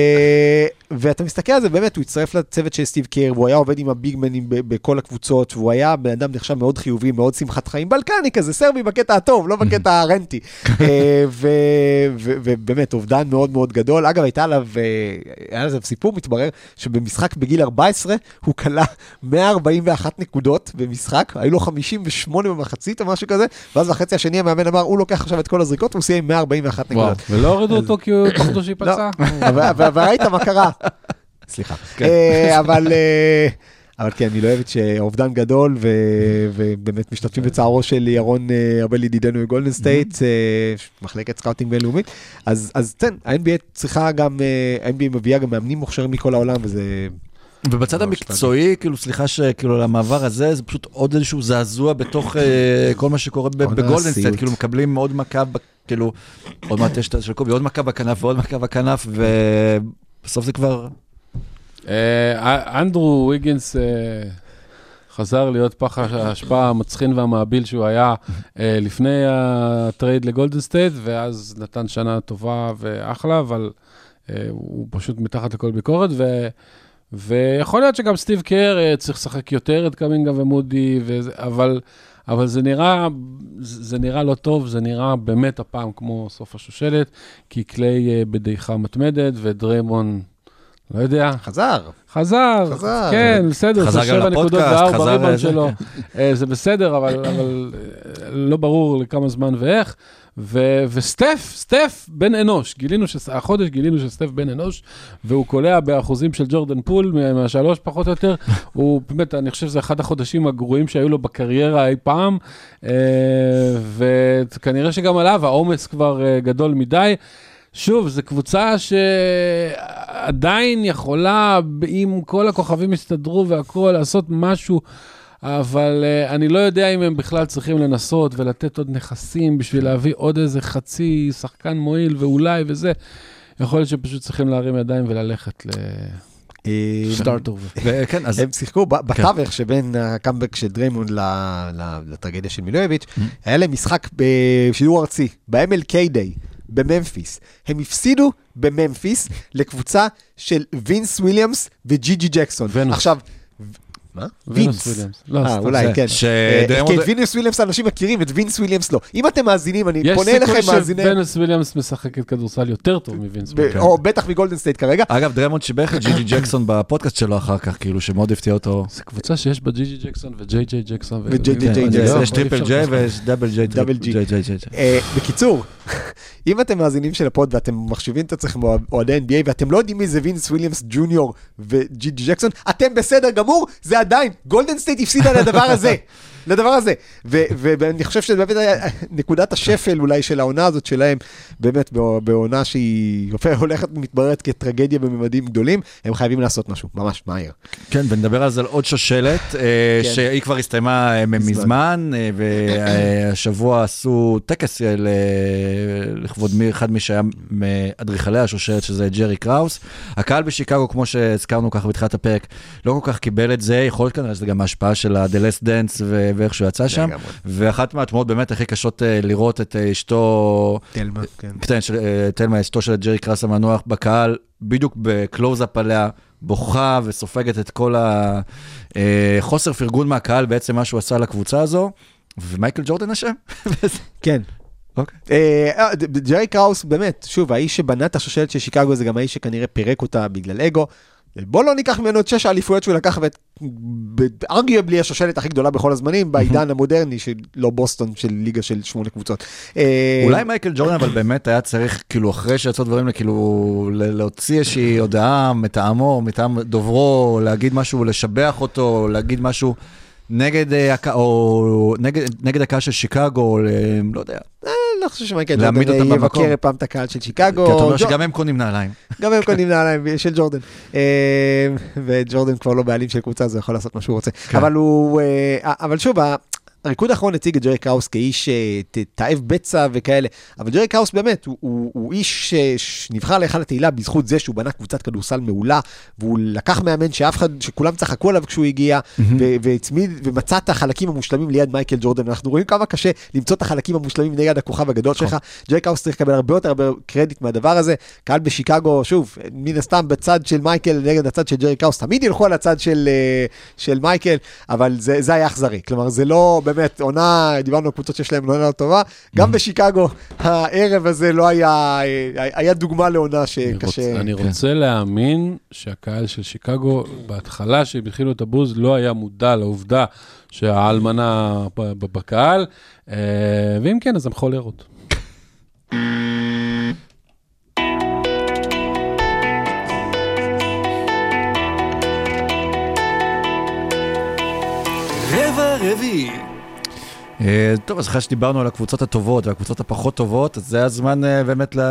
ואתה מסתכל על זה, באמת, הוא הצטרף לצוות של סטיב קר, והוא היה עובד עם הביגמנים בכל הקבוצות, והוא היה בן אדם נחשב מאוד חיובי, מאוד שמחת חיים, בלקני כזה, סרבי בקטע הטוב, לא בקטע [laughs] הרנטי. אה, ובאמת, אובדן מאוד מאוד גדול. אגב, הייתה עליו, אה, היה לזה סיפור, מתברר, שבמשחק בגיל 14, הוא קלע 141 נקודות במשחק, היו לו 58 במחצית או משהו כזה, ואז בחצי השני המאמן אמר, הוא לוקח עכשיו את כל הזריקות, והוא סיים עם 141 וואו, נקודות. ולא הורידו אותו כי הוא [laughs] פחדו שייפצע? אבל ראית מה קרה. סליחה. כן. אה, אבל... אה, אבל כן, מילויביץ' אה, אובדן גדול, ו- ובאמת משתתפים בצערו של ירון אה, ארבל ידידנו מגולדן סטייט, אה, מחלקת scouting בינלאומית. אז אז כן, ה-NBA צריכה גם, ה-NBA מביאה גם מאמנים מוכשרים מכל העולם, וזה... ובצד המקצועי, כאילו, סליחה שכאילו למעבר הזה, זה פשוט עוד איזשהו זעזוע בתוך כל מה שקורה בגולדן. סטייט, כאילו מקבלים עוד מכה, כאילו, עוד מעט יש את של קובי, עוד מכה בכנף ועוד מכה בכנף, ובסוף זה כבר... אה, אנדרו ויגינס אה, חזר להיות פח האשפה המצחין והמגעיל שהוא היה אה, לפני ה trade לגולדן סטייט, ואז נתן שנה טובה ואחלה, אבל הוא פשוט מתחת לכל ביקורת. ויכול להיות שגם סטיב קר צריך לשחק יותר את קמינגה ומודי, אבל, אבל זה נראה, זה נראה לא טוב, זה נראה באמת הפעם כמו סוף השושלת, כי קליי אה, בדעיכה מתמדת, ודריימון, לא יודע, חזר. חזר, חזר. כן, בסדר, חזר זה גם שבע נקודות לפודקאסט, וארבע חזר ריבאונד לזה, שלו, אה, זה בסדר, אבל, אבל אה, לא ברור לכמה זמן ואיך. ו- וסטף, סטף בן אנוש, גילינו, שהחודש גילינו שסטף בן אנוש, והוא קולע באחוזים של ג'ורדן פול מה- מהשלוש פחות או יותר, [laughs] הוא באמת, אני חושב שזה אחד החודשים הגרועים שהיו לו בקריירה אי פעם, אה, וכנראה שגם עליו העומס כבר אה, גדול מדי. שוב, זו קבוצה שעדיין יכולה, אם כל הכוכבים יסתדרו והכול, לעשות משהו, אבל uh, אני לא יודע אם הם בכלל צריכים לנסות ולתת עוד נכסים בשביל להביא עוד איזה חצי שחקן מועיל ואולי וזה. יכול להיות שפשוט צריכים להרים ידיים וללכת אה, לסטארטר. וכן, אז הם שיחקו ב- בתווך שבין הקאמבק של דריימונד ל- ל- לטרגדיה של מילויביץ', היה להם משחק בשידור ארצי, ב-MLK Day, בממפיס. הם הפסידו בממפיס לקבוצה של וינס וויליאמס וג'י ג'י ג'קסון. עכשיו, מה? וינוס וויליאמס. לא, אה. אולי, זה, כן. כי את וינוס וויליאמס אנשים מכירים, את וינס וויליאמס לא. אם אתם מאזינים, אני יש פונה אליכם סיכוי מאזיני... שוונוס וויליאמס משחקת כדורסל יותר טוב מווינס וויליאמס. או בטח מגולדן סטייט כרגע. אגב, דריימונד שיבח את ג'י ג'י [coughs] ג'קסון בפודקאסט שלו אחר כך, כאילו, שמאוד הפתיע אותו. זו קבוצה שיש בה ג'י ג'י ג'קסון וג'יי ג'יי ג'קסון. וג'יי ג'יי כן, ג'קסון. יש triple J ויש double J, ג'י. אה, בקיצור, [laughs] אם אתם מאזינים של ה pod ואתם מחשיבים את עצמכם אוהדי NBA ואתם לא יודעים מי זה וינס וויליאמס ג'וניור וג'י ג'י ג'קסון, אתם בסדר גמור, זה עדיין, גולדן סטייט הפסידה לדבר הזה. [laughs] לדבר הזה. ו- ואני חושב שזה באמת היה נקודת השפל אולי של העונה הזאת שלהם, באמת בע- בעונה שהיא הולכת ומתבררת כטרגדיה בממדים גדולים, הם חייבים לעשות משהו, ממש מהר. כן, ונדבר זה על עוד שושלת, אה, כן. שהיא כבר הסתיימה אה, מזמן, אה, והשבוע עשו טקס לכבוד מי- אחד מי שהיה מאדריכלי השושלת, שזה ג'רי קראוס. הקהל בשיקגו, כמו שהזכרנו ככה בתחילת הפרק, לא כל כך קיבל את זה, יכול להיות כנראה שזה גם ההשפעה של ה-The Last Dance ואיך שהוא יצא שם. ואחת מהתמונות באמת הכי קשות אה, לראות את אה, אשתו, תלמה, כן. כן, של, אה, תלמה, אשתו של ג'רי קראוס המנוח בקהל, בדיוק בקלוז-אפ עליה, בוכה וסופגת את כל החוסר פרגון מהקהל, בעצם מה שהוא עשה לקבוצה הזו, ומייקל ג'ורדן אשם. [laughs] כן. אוקיי. אה, אה, ג'רי קראוס, באמת, שוב, האיש שבנה את השושלת של שיקגו זה גם האיש שכנראה פירק אותה בגלל אגו. בוא לא ניקח ממנו את שש האליפויות שהוא לקח, ואת arguably השושלת הכי גדולה בכל הזמנים, בעידן המודרני של לא בוסטון, של ליגה של שמונה קבוצות. אה, אולי מייקל ג'ורדן, אבל באמת היה צריך, כאילו, אחרי שיצאו דברים, כאילו, להוציא איזושהי הודעה מטעמו, מטעם דוברו, להגיד משהו, לשבח אותו, להגיד משהו נגד, אה, הקה- או נגד, נגד הקהל של שיקגו, או ל- לא יודע. לא חושב שמייקל ג'ורדן אה. יבקר פעם את הקהל של שיקגו. כי אתה אומר שגם הם קונים נעליים. [laughs] גם הם קונים נעליים של ג'ורדן. אה, וג'ורדן כבר לא בעלים של קבוצה, אז הוא יכול לעשות מה שהוא רוצה. כן. אבל אה, אבל שוב, הריקוד האחרון הציג את ג'רי קראוס כאיש אה, תאב בצע וכאלה, אבל ג'רי קראוס באמת, הוא, הוא, הוא איש אה, שנבחר להיכל התהילה בזכות זה שהוא בנה קבוצת כדורסל מעולה, והוא לקח מאמן שאף אחד, שכולם צחקו עליו כשהוא הגיע, ו- והצמיד, ומצא את החלקים המושלמים ליד מייקל ג'ורדן. אנחנו רואים כמה קשה למצוא את החלקים המושלמים נגד הכוכב הגדול שלך. ג'רי קראוס צריך לקבל הרבה יותר הרבה קרדיט מהדבר הזה. קהל בשיקגו, שוב, מן הסתם בצד של מייקל נגד הצד של ג'רי קראוס, תמיד ילכו על הצד של, אה, של מייקל, אבל זה, זה היה אכזרי. כלומר, זה לא באמת עונה, דיברנו על קבוצות שיש להן לא עונה טובה, גם בשיקגו הערב הזה לא היה, היה דוגמה לעונה שקשה. רוצה- אני רוצה להאמין שהקהל של שיקגו, בהתחלה שהם התחילו את הבוז, לא היה מודע לעובדה שהאלמנה בקהל, אה, ואם כן, אז הם חולרות. רבע רביעי. אה, טוב, אז אחרי שדיברנו על הקבוצות הטובות והקבוצות הפחות טובות, אז זה הזמן אה, באמת ל-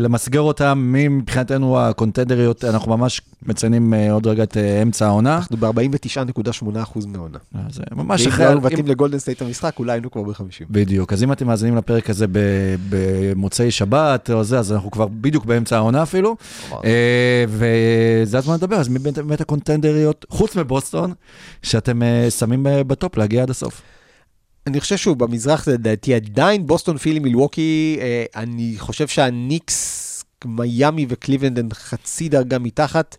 למסגר אותם, מי מבחינתנו הקונטנדריות, אנחנו ממש מציינים אה, עוד רגע את אה, אמצע העונה. אנחנו ב-49.8% מהעונה. אז אה, ממש ואם אחרי... לא היו אם- מבטלים לגולדן סטייט המשחק, אולי היינו כבר ב-50. בדיוק, אז אם אתם מאזינים לפרק הזה במוצאי שבת או זה, אז אנחנו כבר בדיוק באמצע העונה אפילו. אה, וזה הזמן לדבר, אז מי באמת- הקונטנדריות, חוץ מבוסטון, שאתם אה, שמים אה, ב top להגיע עד הסוף. אני חושב שהוא במזרח, זה לדעתי עדיין בוסטון פילי מילווקי, אה, אני חושב שהניקס, מיאמי וקליבלנד הם חצי דרגה מתחת.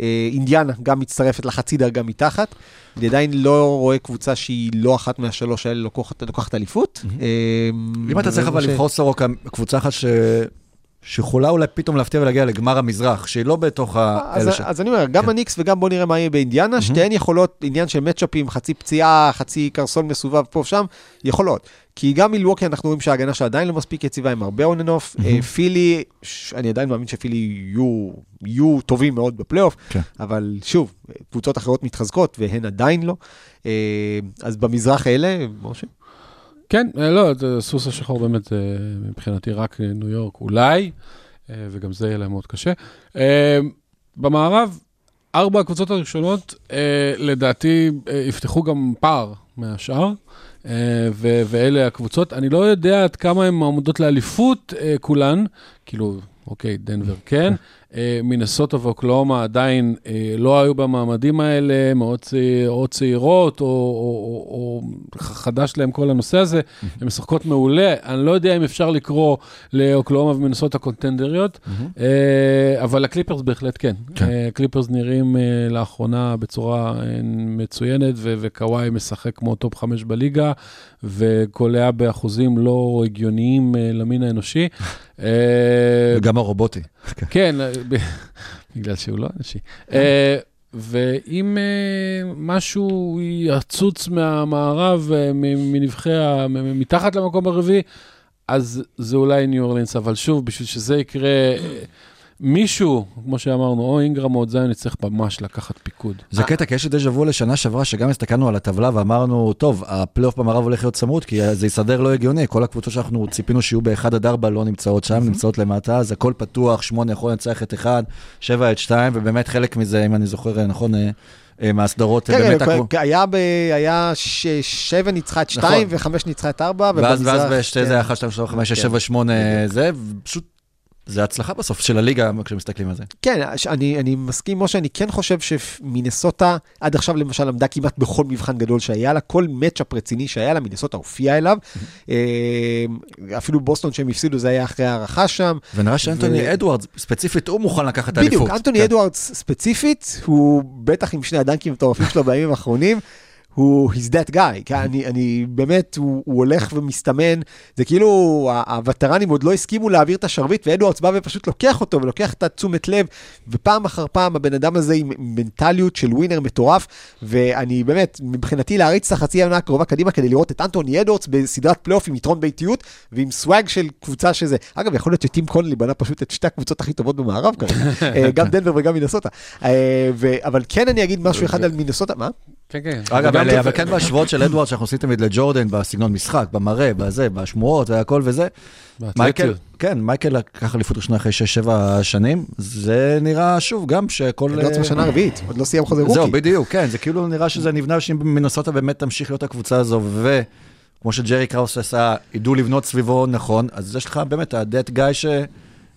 אה, אינדיאנה גם מצטרפת לחצי דרגה מתחת. אני עדיין לא רואה קבוצה שהיא לא אחת מהשלוש האלה לוקחת, אליפות. אה, אם אתה צריך אבל לבחור סורוקה, קבוצה אחת ש... שיכולה אולי פתאום להפתיע ולהגיע לגמר המזרח, שהיא לא בתוך אז, האלה ש... אז אני אומר, גם כן. הניקס וגם בוא נראה מה יהיה באינדיאנה, שתיהן יכולות, עניין של מצ'אפים, חצי פציעה, חצי קרסול מסובב פה ושם, יכולות. כי גם מילווקי אנחנו רואים שההגנה שלה עדיין לא מספיק יציבה, הם הרבה on and off. פילי, ש- אני עדיין מאמין שפילי יהיו, יהיו טובים מאוד בפלייאוף, כן. אבל שוב, קבוצות אחרות מתחזקות והן עדיין לא. אה, אז במזרח האלה, משה? כן, אה, לא, זה סוס השחור באמת אה, מבחינתי רק ניו יורק אולי, אה, וגם זה יהיה להם מאוד קשה. במערב, ארבע הקבוצות הראשונות, לדעתי, יפתחו גם פער מהשאר, ואלה הקבוצות. אני לא יודע עד כמה הן עומדות לאליפות כולן, כאילו, אוקיי, דנבר כן. [laughs] אה, מינסוטה ואוקלאומה עדיין אה, לא היו במעמדים האלה, מאוד צעיר, או צעירות, או, או, או, או חדש להם כל הנושא הזה, הן משחקות מעולה. אני לא יודע אם אפשר לקרוא לאוקלהומה ומינסוטה קונטנדריות, אה, אבל הקליפרס בהחלט כן. כן. הקליפרס נראים לאחרונה בצורה מצוינת, וקוואי משחק כמו top חמש בליגה, וקולע באחוזים לא הגיוניים למין האנושי. [laughs] וגם הרובוטי. כן, [laughs] בגלל שהוא לא אנושי. אה, ואם אה, משהו יצוץ מהמערב, אה, מבחינתי, מתחת למקום הרביעי, אז זה אולי ניו אורלינס, אבל שוב, בשביל שזה יקרה, מישהו, כמו שאמרנו, או אינגרם או זיון, יצטרך ממש לקחת פיקוד. זה קטע, כי יש די שבוע לשנה שעברה, שגם הסתכלנו על הטבלה ואמרנו, טוב, הפלייאוף במערב הולך להיות צמוד, כי זה יסדר לא הגיוני, כל הקבוצות שאנחנו ציפינו שיהיו ב-1 עד 4 לא נמצאות שם, נמצאות למטה, אז הכל פתוח, 8 יכול לנצח את 1, 7 את 2, ובאמת חלק מזה, אם אני זוכר נכון, אה, אה, מהסדרות, כן, באמת כן, הקבוצות. היה, היה שבע ניצחה את שתיים נכון. וחמש ניצחה את ארבע, ואז, בשתי כן. זה 1, 2, 3, 5, 6, 7, 8, זה, ופשוט, זה הצלחה בסוף של הליגה כשמסתכלים על זה. כן, אני, אני מסכים, משה, אני כן חושב שמינסוטה עד עכשיו למשל עמדה כמעט בכל מבחן גדול שהיה לה, כל מצ'אפ רציני שהיה לה, מינסוטה הופיעה אליו. אה, אפילו בוסטון שהם הפסידו זה היה אחרי הערכה שם. ונראה שאנטוני ו- אדוארדס, ספציפית, הוא מוכן לקחת את האליפות. בדיוק, אנטוני כן. אדוארדס ספציפית, הוא בטח עם שני הדנקים המטורפים שלו בימים האחרונים. הוא, he's that guy, כי אני, אני באמת, הוא, הוא הולך ומסתמן, זה כאילו, הווטרנים עוד לא הסכימו להעביר את השרביט, ואדוארדס בא ופשוט לוקח אותו, ולוקח את התשומת לב, ופעם אחר פעם הבן אדם הזה עם מנטליות של ווינר מטורף, ואני באמת, מבחינתי להריץ את החצי העונה הקרובה קדימה, כדי לראות את אנטוני אדוארדס בסדרת פלייאוף עם יתרון ביתיות, ועם swag של קבוצה שזה, אגב, יכול להיות שטים קונלי בנה פשוט את שתי הקבוצות הכי טובות במערב כרגע, [laughs] אה, גם דנבר וגם מינסוטה, אה, ו- אבל כן אני אגיד משהו אחד על מינסוטה, מה? כן, כן. אגב, אבל אבל כן בהשוואות של אדוארד שאנחנו עושים תמיד לג'ורדן, בסגנון משחק, במראה, בזה, בשמועות והכל וזה. מייקל. כן, מייקל לקח אליפות ראשונה אחרי 6-7 שנים, זה נראה שוב גם שכל... רוצה בשנה הרביעית, עוד לא סיים חוזה רוקי. זהו, בדיוק, כן, זה כאילו נראה שזה נבנה שאם מנסוטה באמת תמשיך להיות הקבוצה הזו, וכמו שג'רי קראוס עשה, ידעו לבנות סביבו נכון, אז יש לך באמת הדט גיא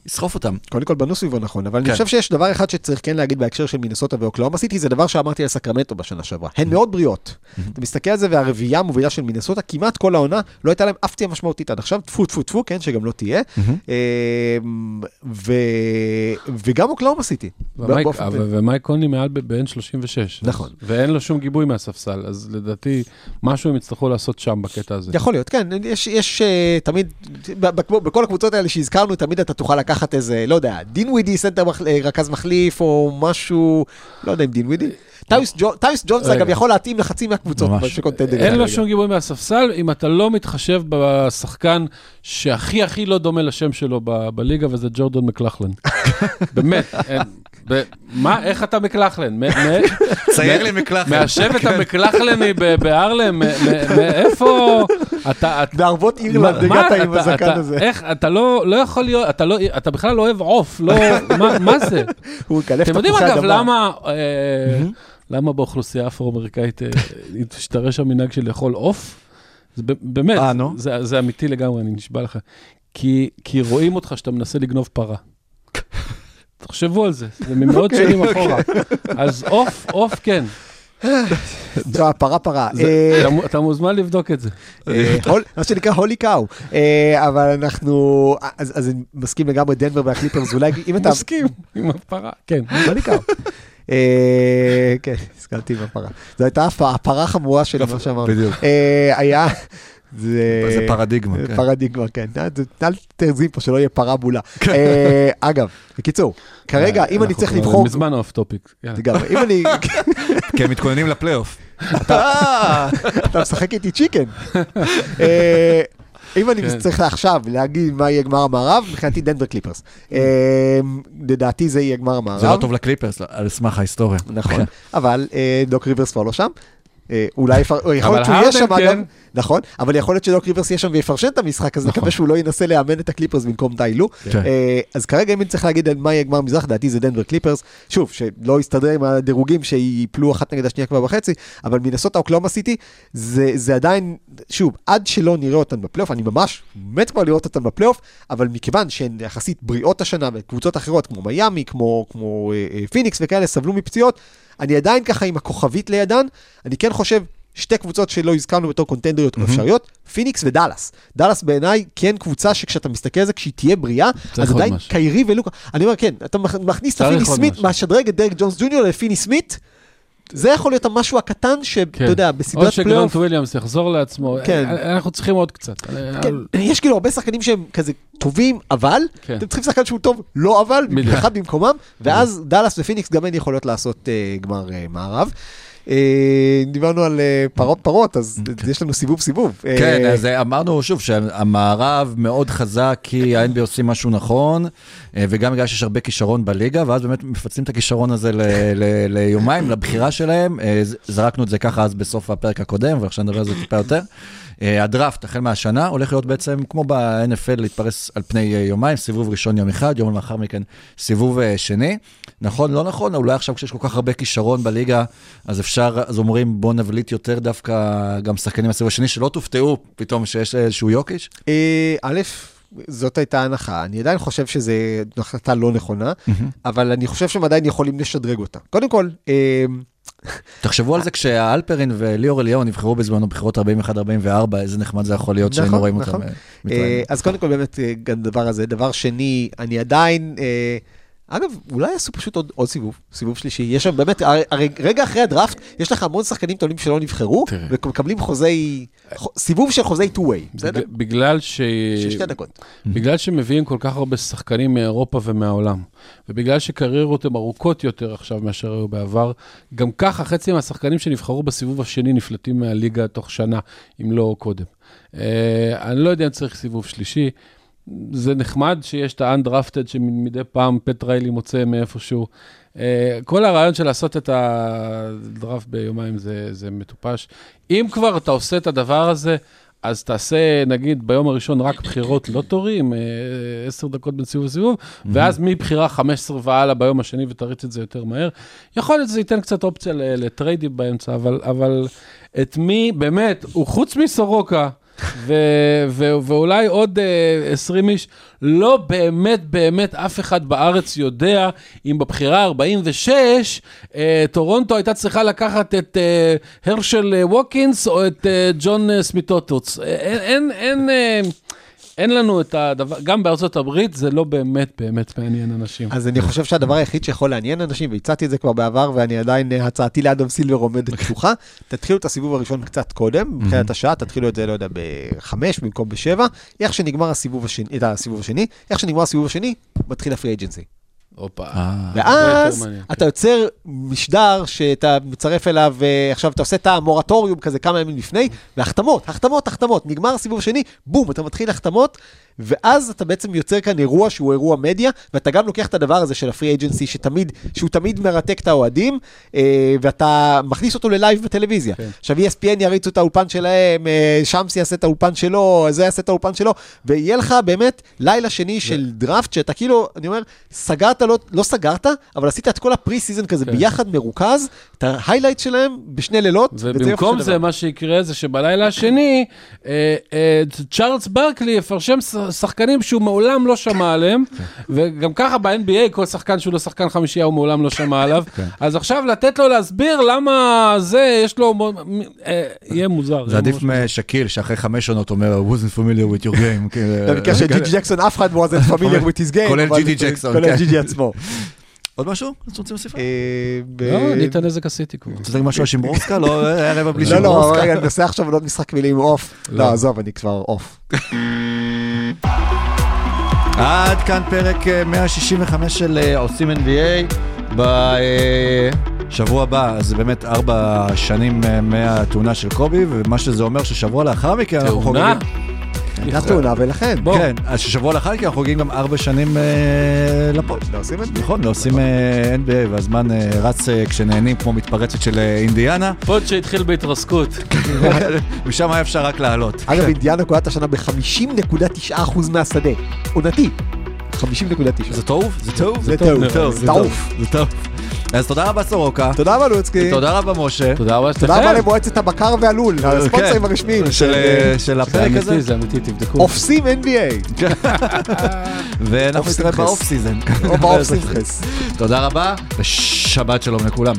שיסחוף אותם. קודם כל בנו סביבו נכון, אבל אני כן. חושב שיש דבר אחד שצריך כן להגיד בהקשר של מינסוטה ואוקלאומה סיטי, זה דבר שאמרתי על סקרמנטו בשנה שעברה. הן מאוד בריאות. אתה מסתכל על זה והרביעייה המובילה של מינסוטה, כמעט כל העונה, לא הייתה להם אף פציעה משמעותית עד עכשיו, טפו טפו טפו, כן, שגם לא תהיה. אמ, ו- וגם אוקלאומה סיטי. ומייק- קוני מעל בן 36. נכון. ואין לו שום גיבוי מהספסל, אז לדעתי, משהו הם יצטרכו לעשות שם בקטע הזה. יכול להיות, כן, יש, יש אה, תמיד, בכל הקבוצות האלה שהזכרנו, תמיד אתה תוכל לקחת איזה, לא יודע, דינווידי ספנסר אה, רכז מחליף, או משהו, לא יודע אם דינווידי. טייוס ג'ונס. אגב יכול להתאים לחצי מהקבוצות ממש. שקונטנדרים. אין לו. שום גיבוי מהספסל, אם אתה לא מתחשב בשחקן שהכי הכי לא דומה לשם שלו בליגה, וזה ג'ורדון מקלחלן. [laughs] באמת, מה, איך אתה מקלחלן? צייר לי מקלחת. מהשבט המקלחלני ב- בהרלם, מ- מ- מאיפה? אתה... בערבות אירלנד מה- הגעת עם אתה- הזקן הזה. איך, אתה לא לא יכול להיות, אתה לא- אתה בכלל לא אוהב עוף, לא, מה- זה? הוא מקלף אתם יודעים אגב. למה, אה, למה באוכלוסייה האפרו-אמריקאית אה, השתרש המנהג של לאכול עוף? זה באמת, אה, נו? זה זה אמיתי לגמרי, אני נשבע לך. כי כי רואים אותך שאתה מנסה לגנוב פרה. תחשבו על זה, זה ממאות אוקיי, שנים אחורה. אז עוף, עוף כן. זו הפרה פרה. אה, אתה מו- אתה מוזמן לבדוק את זה. מה שנקרא holy cow. אבל אנחנו, אז אז אני מסכים לגמרי, דנבר והקליפרס, אולי אם אתה... מסכים עם הפרה, כן. holy cow. אה, כן, הזכרתי עם הפרה. זו הייתה הפ- הפרה החמורה שלי, מה שאמרנו. בדיוק. אה, היה... זה זה פרדיגמה, כן. פרדיגמה, כן. אל תגזים פה שלא יהיה פרה בולה. [laughs] אה, אגב, בקיצור, כרגע, אם אני צריך לבחור... מזמן off topic. לגמרי, אם אני... [laughs] כי הם מתכוננים לפלייאוף. אתה משחק איתי chicken. [laughs] אם אני כן. צריך עכשיו להגיד מה יהיה גמר המערב, מבחינתי דנבר קליפרס. אה, לדעתי זה יהיה גמר המערב. זה לא טוב לקליפרס, על סמך ההיסטוריה. נכון, אבל אה, דוק ריברס כבר לא שם. אה, אולי, יפר- יכול להיות שהוא יהיה שם הרדן אגב, כן. נכון, אבל יכול להיות שדוק ריברס יהיה שם ויפרשן את המשחק, אז נקווה שהוא לא ינסה לאמן את הקליפרס במקום טיילו. כן. אה, אז כרגע אם אני צריך להגיד מה יהיה גמר מזרח, לדעתי זה דנבר קליפרס. שוב, שלא יסתדר עם הדירוגים שיפלו אחת נגד השנייה כבר בחצי, אבל מנסוטה אוקלאומה סיטי, זה זה עדיין, שוב, עד שלא נראה אותן בפלייאוף, אני ממש מת כבר לראות אותן בפלייאוף, אבל מכיוון שהן יחסית בריאות השנה, וקבוצות אחרות כמו מיאמי, כמו, כמו אה, אה, פיניקס וכאלה, סבלו מפציעות, אני עדיין ככה עם הכוכבית לידן, אני כן חושב... שתי קבוצות שלא הזכרנו בתור קונטנדריות או אפשריות, פיניקס ודאלאס. דאלאס בעיניי כן קבוצה שכשאתה מסתכל על זה, כשהיא תהיה בריאה, אז עדיין. קיירי ולוקה, אני אומר כן, אתה מכ- מכניס את צריך הפיני עוד סמית. משדרג את דרק ג'ונס ג'וניור לפיני סמית, זה יכול להיות המשהו הקטן שאתה כן. יודע, או בסדרת שגרנט פלייאוף, וויליאמס יחזור לעצמו, כן. אה, אנחנו צריכים עוד קצת. כן, יש כאילו הרבה שחקנים שהם כזה טובים, אבל, כן. אתם צריכים שחקן שהוא טוב, לא אבל. אחד במקומם, ואז דאלאס ופיניקס גם הן יכולות לעשות אה, גמר אה, מערב. אה, דיברנו על אה, פרות פרות, אז יש לנו סיבוב סיבוב. כן, אה, אז אמרנו שוב שהמערב מאוד חזק כי ה-NBA עושים משהו נכון, וגם בגלל שיש הרבה כישרון בליגה, ואז באמת מפצלים את הכישרון הזה ליומיים, לבחירה שלהם. זרקנו את זה ככה אז בסוף הפרק הקודם, ועכשיו נדבר על זה טיפה יותר. הדראפט, החל מהשנה, הולך להיות בעצם כמו ב-NFL, להתפרס על פני יומיים, סיבוב ראשון יום אחד, יום לאחר מכן סיבוב שני. נכון, לא נכון, אולי עכשיו כשיש כל כך הרבה כישרון בליגה, אז אפשר, אז אומרים בוא נבליט יותר דווקא גם שחקנים מהסיבוב השני, שלא תופתעו פתאום שיש איזשהו יוקיץ'. אה, א', זאת הייתה הנחה. אני עדיין חושב שזו החלטה לא נכונה, אבל אני חושב שהם עדיין יכולים לשדרג אותה. קודם כל, אה, תחשבו על זה כשהאלפרין וליאור אליהו נבחרו בזמנו בבחירות 41-44, איזה נחמד זה יכול להיות שהיינו נכון, רואים נכון. אותם. אה, אה, מתראיינים. אז קודם כל באמת אה, גם דבר הזה. דבר שני, אני עדיין... אה, אגב, אולי יעשו פשוט עוד, עוד סיבוב, סיבוב שלישי. יש שם באמת, הרי, רגע אחרי הדראפט, יש לך המון שחקנים טובים שלא נבחרו, תראה. ומקבלים חוזי, סיבוב של חוזי two-way, בסדר? בג- בגלל ש... של שתי דקות. בגלל שמביאים כל כך הרבה שחקנים מאירופה ומהעולם, ובגלל שקריירות הן ארוכות יותר עכשיו מאשר היו בעבר, גם ככה חצי מהשחקנים שנבחרו בסיבוב השני נפלטים מהליגה תוך שנה, אם לא קודם. Uh, אני לא יודע אם צריך סיבוב שלישי. זה נחמד שיש את ה-undrafted שמדי פעם פט ריילי מוצא מאיפשהו. אה, כל הרעיון של לעשות את הדראפט ביומיים זה, זה מטופש. אם כבר אתה עושה את הדבר הזה, אז תעשה, נגיד, ביום הראשון רק בחירות לוטורי, עם אה, עשר דקות בין סיבוב לסיבוב, ואז מבחירה 15 והלאה ביום השני, ותריץ את זה יותר מהר. יכול להיות שזה ייתן קצת אופציה לטריידים באמצע, אבל, אבל את מי, באמת, הוא חוץ מסורוקה, ו- ו- ואולי עוד אה, 20 איש, לא באמת באמת אף אחד בארץ יודע אם בבחירה 46, אה, טורונטו הייתה צריכה לקחת את אה, הרשל ווקינס או את אה, ג'ון אה, סמיטוטוץ. אין, אין, אין, אה, אין לנו את הדבר, גם בארצות הברית זה לא באמת באמת מעניין אנשים. אז אני חושב שהדבר היחיד שיכול לעניין אנשים, והצעתי את זה כבר בעבר, ואני עדיין, אה, הצעתי לאדם סילבר עומדת פתוחה, [laughs] תתחילו את הסיבוב הראשון קצת קודם, מבחינת השעה, תתחילו את זה, לא יודע, בחמש במקום בשבע, איך שנגמר הסיבוב השני, הסיבוב השני, איך שנגמר הסיבוב השני, מתחיל ה free agency. הופה. אה, ואז אתה יוצר משדר שאתה מצרף אליו, אה, עכשיו אתה עושה את המורטוריום כזה כמה ימים לפני, והחתמות, החתמות, החתמות, נגמר הסיבוב השני, בום, אתה מתחיל החתמות, ואז אתה בעצם יוצר כאן אירוע שהוא אירוע מדיה, ואתה גם לוקח את הדבר הזה של ה free agency, שתמיד, שהוא תמיד מרתק את האוהדים, אה, ואתה מכניס אותו ללייב בטלוויזיה. כן. עכשיו ESPN יריצו את האולפן שלהם, אה, שמסי יעשה את האולפן שלו, זה יעשה את האולפן שלו, ויהיה לך באמת לילה שני של דראפט, שאתה כאילו, אני אומר, סגרת, לא, לא סגרת, אבל עשית את כל ה preseason כזה כן. ביחד מרוכז, את ה highlight שלהם בשני לילות, ובמקום זה. מה שיקרה זה שבלילה השני, אה, אה, צ'ארלס ברקלי יפרשן שחקנים שהוא מעולם לא שמע עליהם, וגם ככה ב-NBA, כל שחקן שהוא לא שחקן חמישייה, הוא מעולם לא שמע עליו. אז עכשיו לתת לו להסביר למה זה, יש לו... אה, יהיה מוזר. זה עדיף משאקיל, שאחרי חמש עונות אומר, I wasn't familiar with your game. [laughs] כאילו, במקרה של ג'יג'י ג'קסון אף אחד לא wasn't familiar with his game. כולל ג'יג'י ג'קסון, כולל כן. ג'יג'י עצמו. [laughs] עוד משהו? אתם רוצים להוסיף? אה, לא, אני את הנזק עשיתי כבר. רוצה להגיד משהו על שימברוסקה? לא, היה רבע בלי לא, לא, שימברוסקה. רגע, אני מנסה עכשיו עוד משחק מילים אוף. לא. לא, עזוב, אני כבר off. עד כאן פרק אה, 165 של אה, עושים NBA. בשבוע הבא, זה באמת ארבע שנים אה, מהתאונה של קובי, ומה שזה אומר ששבוע לאחר מכן אנחנו תאונה? הייתה תאונה ולכן. בוא. כן, אז ששבוע לאחר מכן אנחנו חוגגים גם ארבע שנים אה, לפוד. לא עושים זה? נכון, לא עושים אה, NBA, והזמן אה, רץ אה, כשנהנים כמו מתפרצת של אינדיאנה, פוד שהתחיל בהתרסקות. [laughs] משם היה אפשר רק לעלות. אגב, אינדיאנה קולט השנה ב-50.9% מהשדה. עונתי. 50.9. זה טוב? זה טוב? זה טוב, טוב, זה. טוב. זה טוב. אז תודה רבה סורוקה. תודה רבה לוצקי. תודה רבה משה. תודה רבה תודה רבה שתכם. למועצת הבקר והלול, הספונסרים הרשמיים של, של אה, זה הפרק הזה. אמיתי, זה אמיתי, תבדקו. עושים NBA. [laughs] ואנחנו נתראה. ב off season. או באויף שמחעס. [laughs] תודה רבה ושבת שלום לכולם.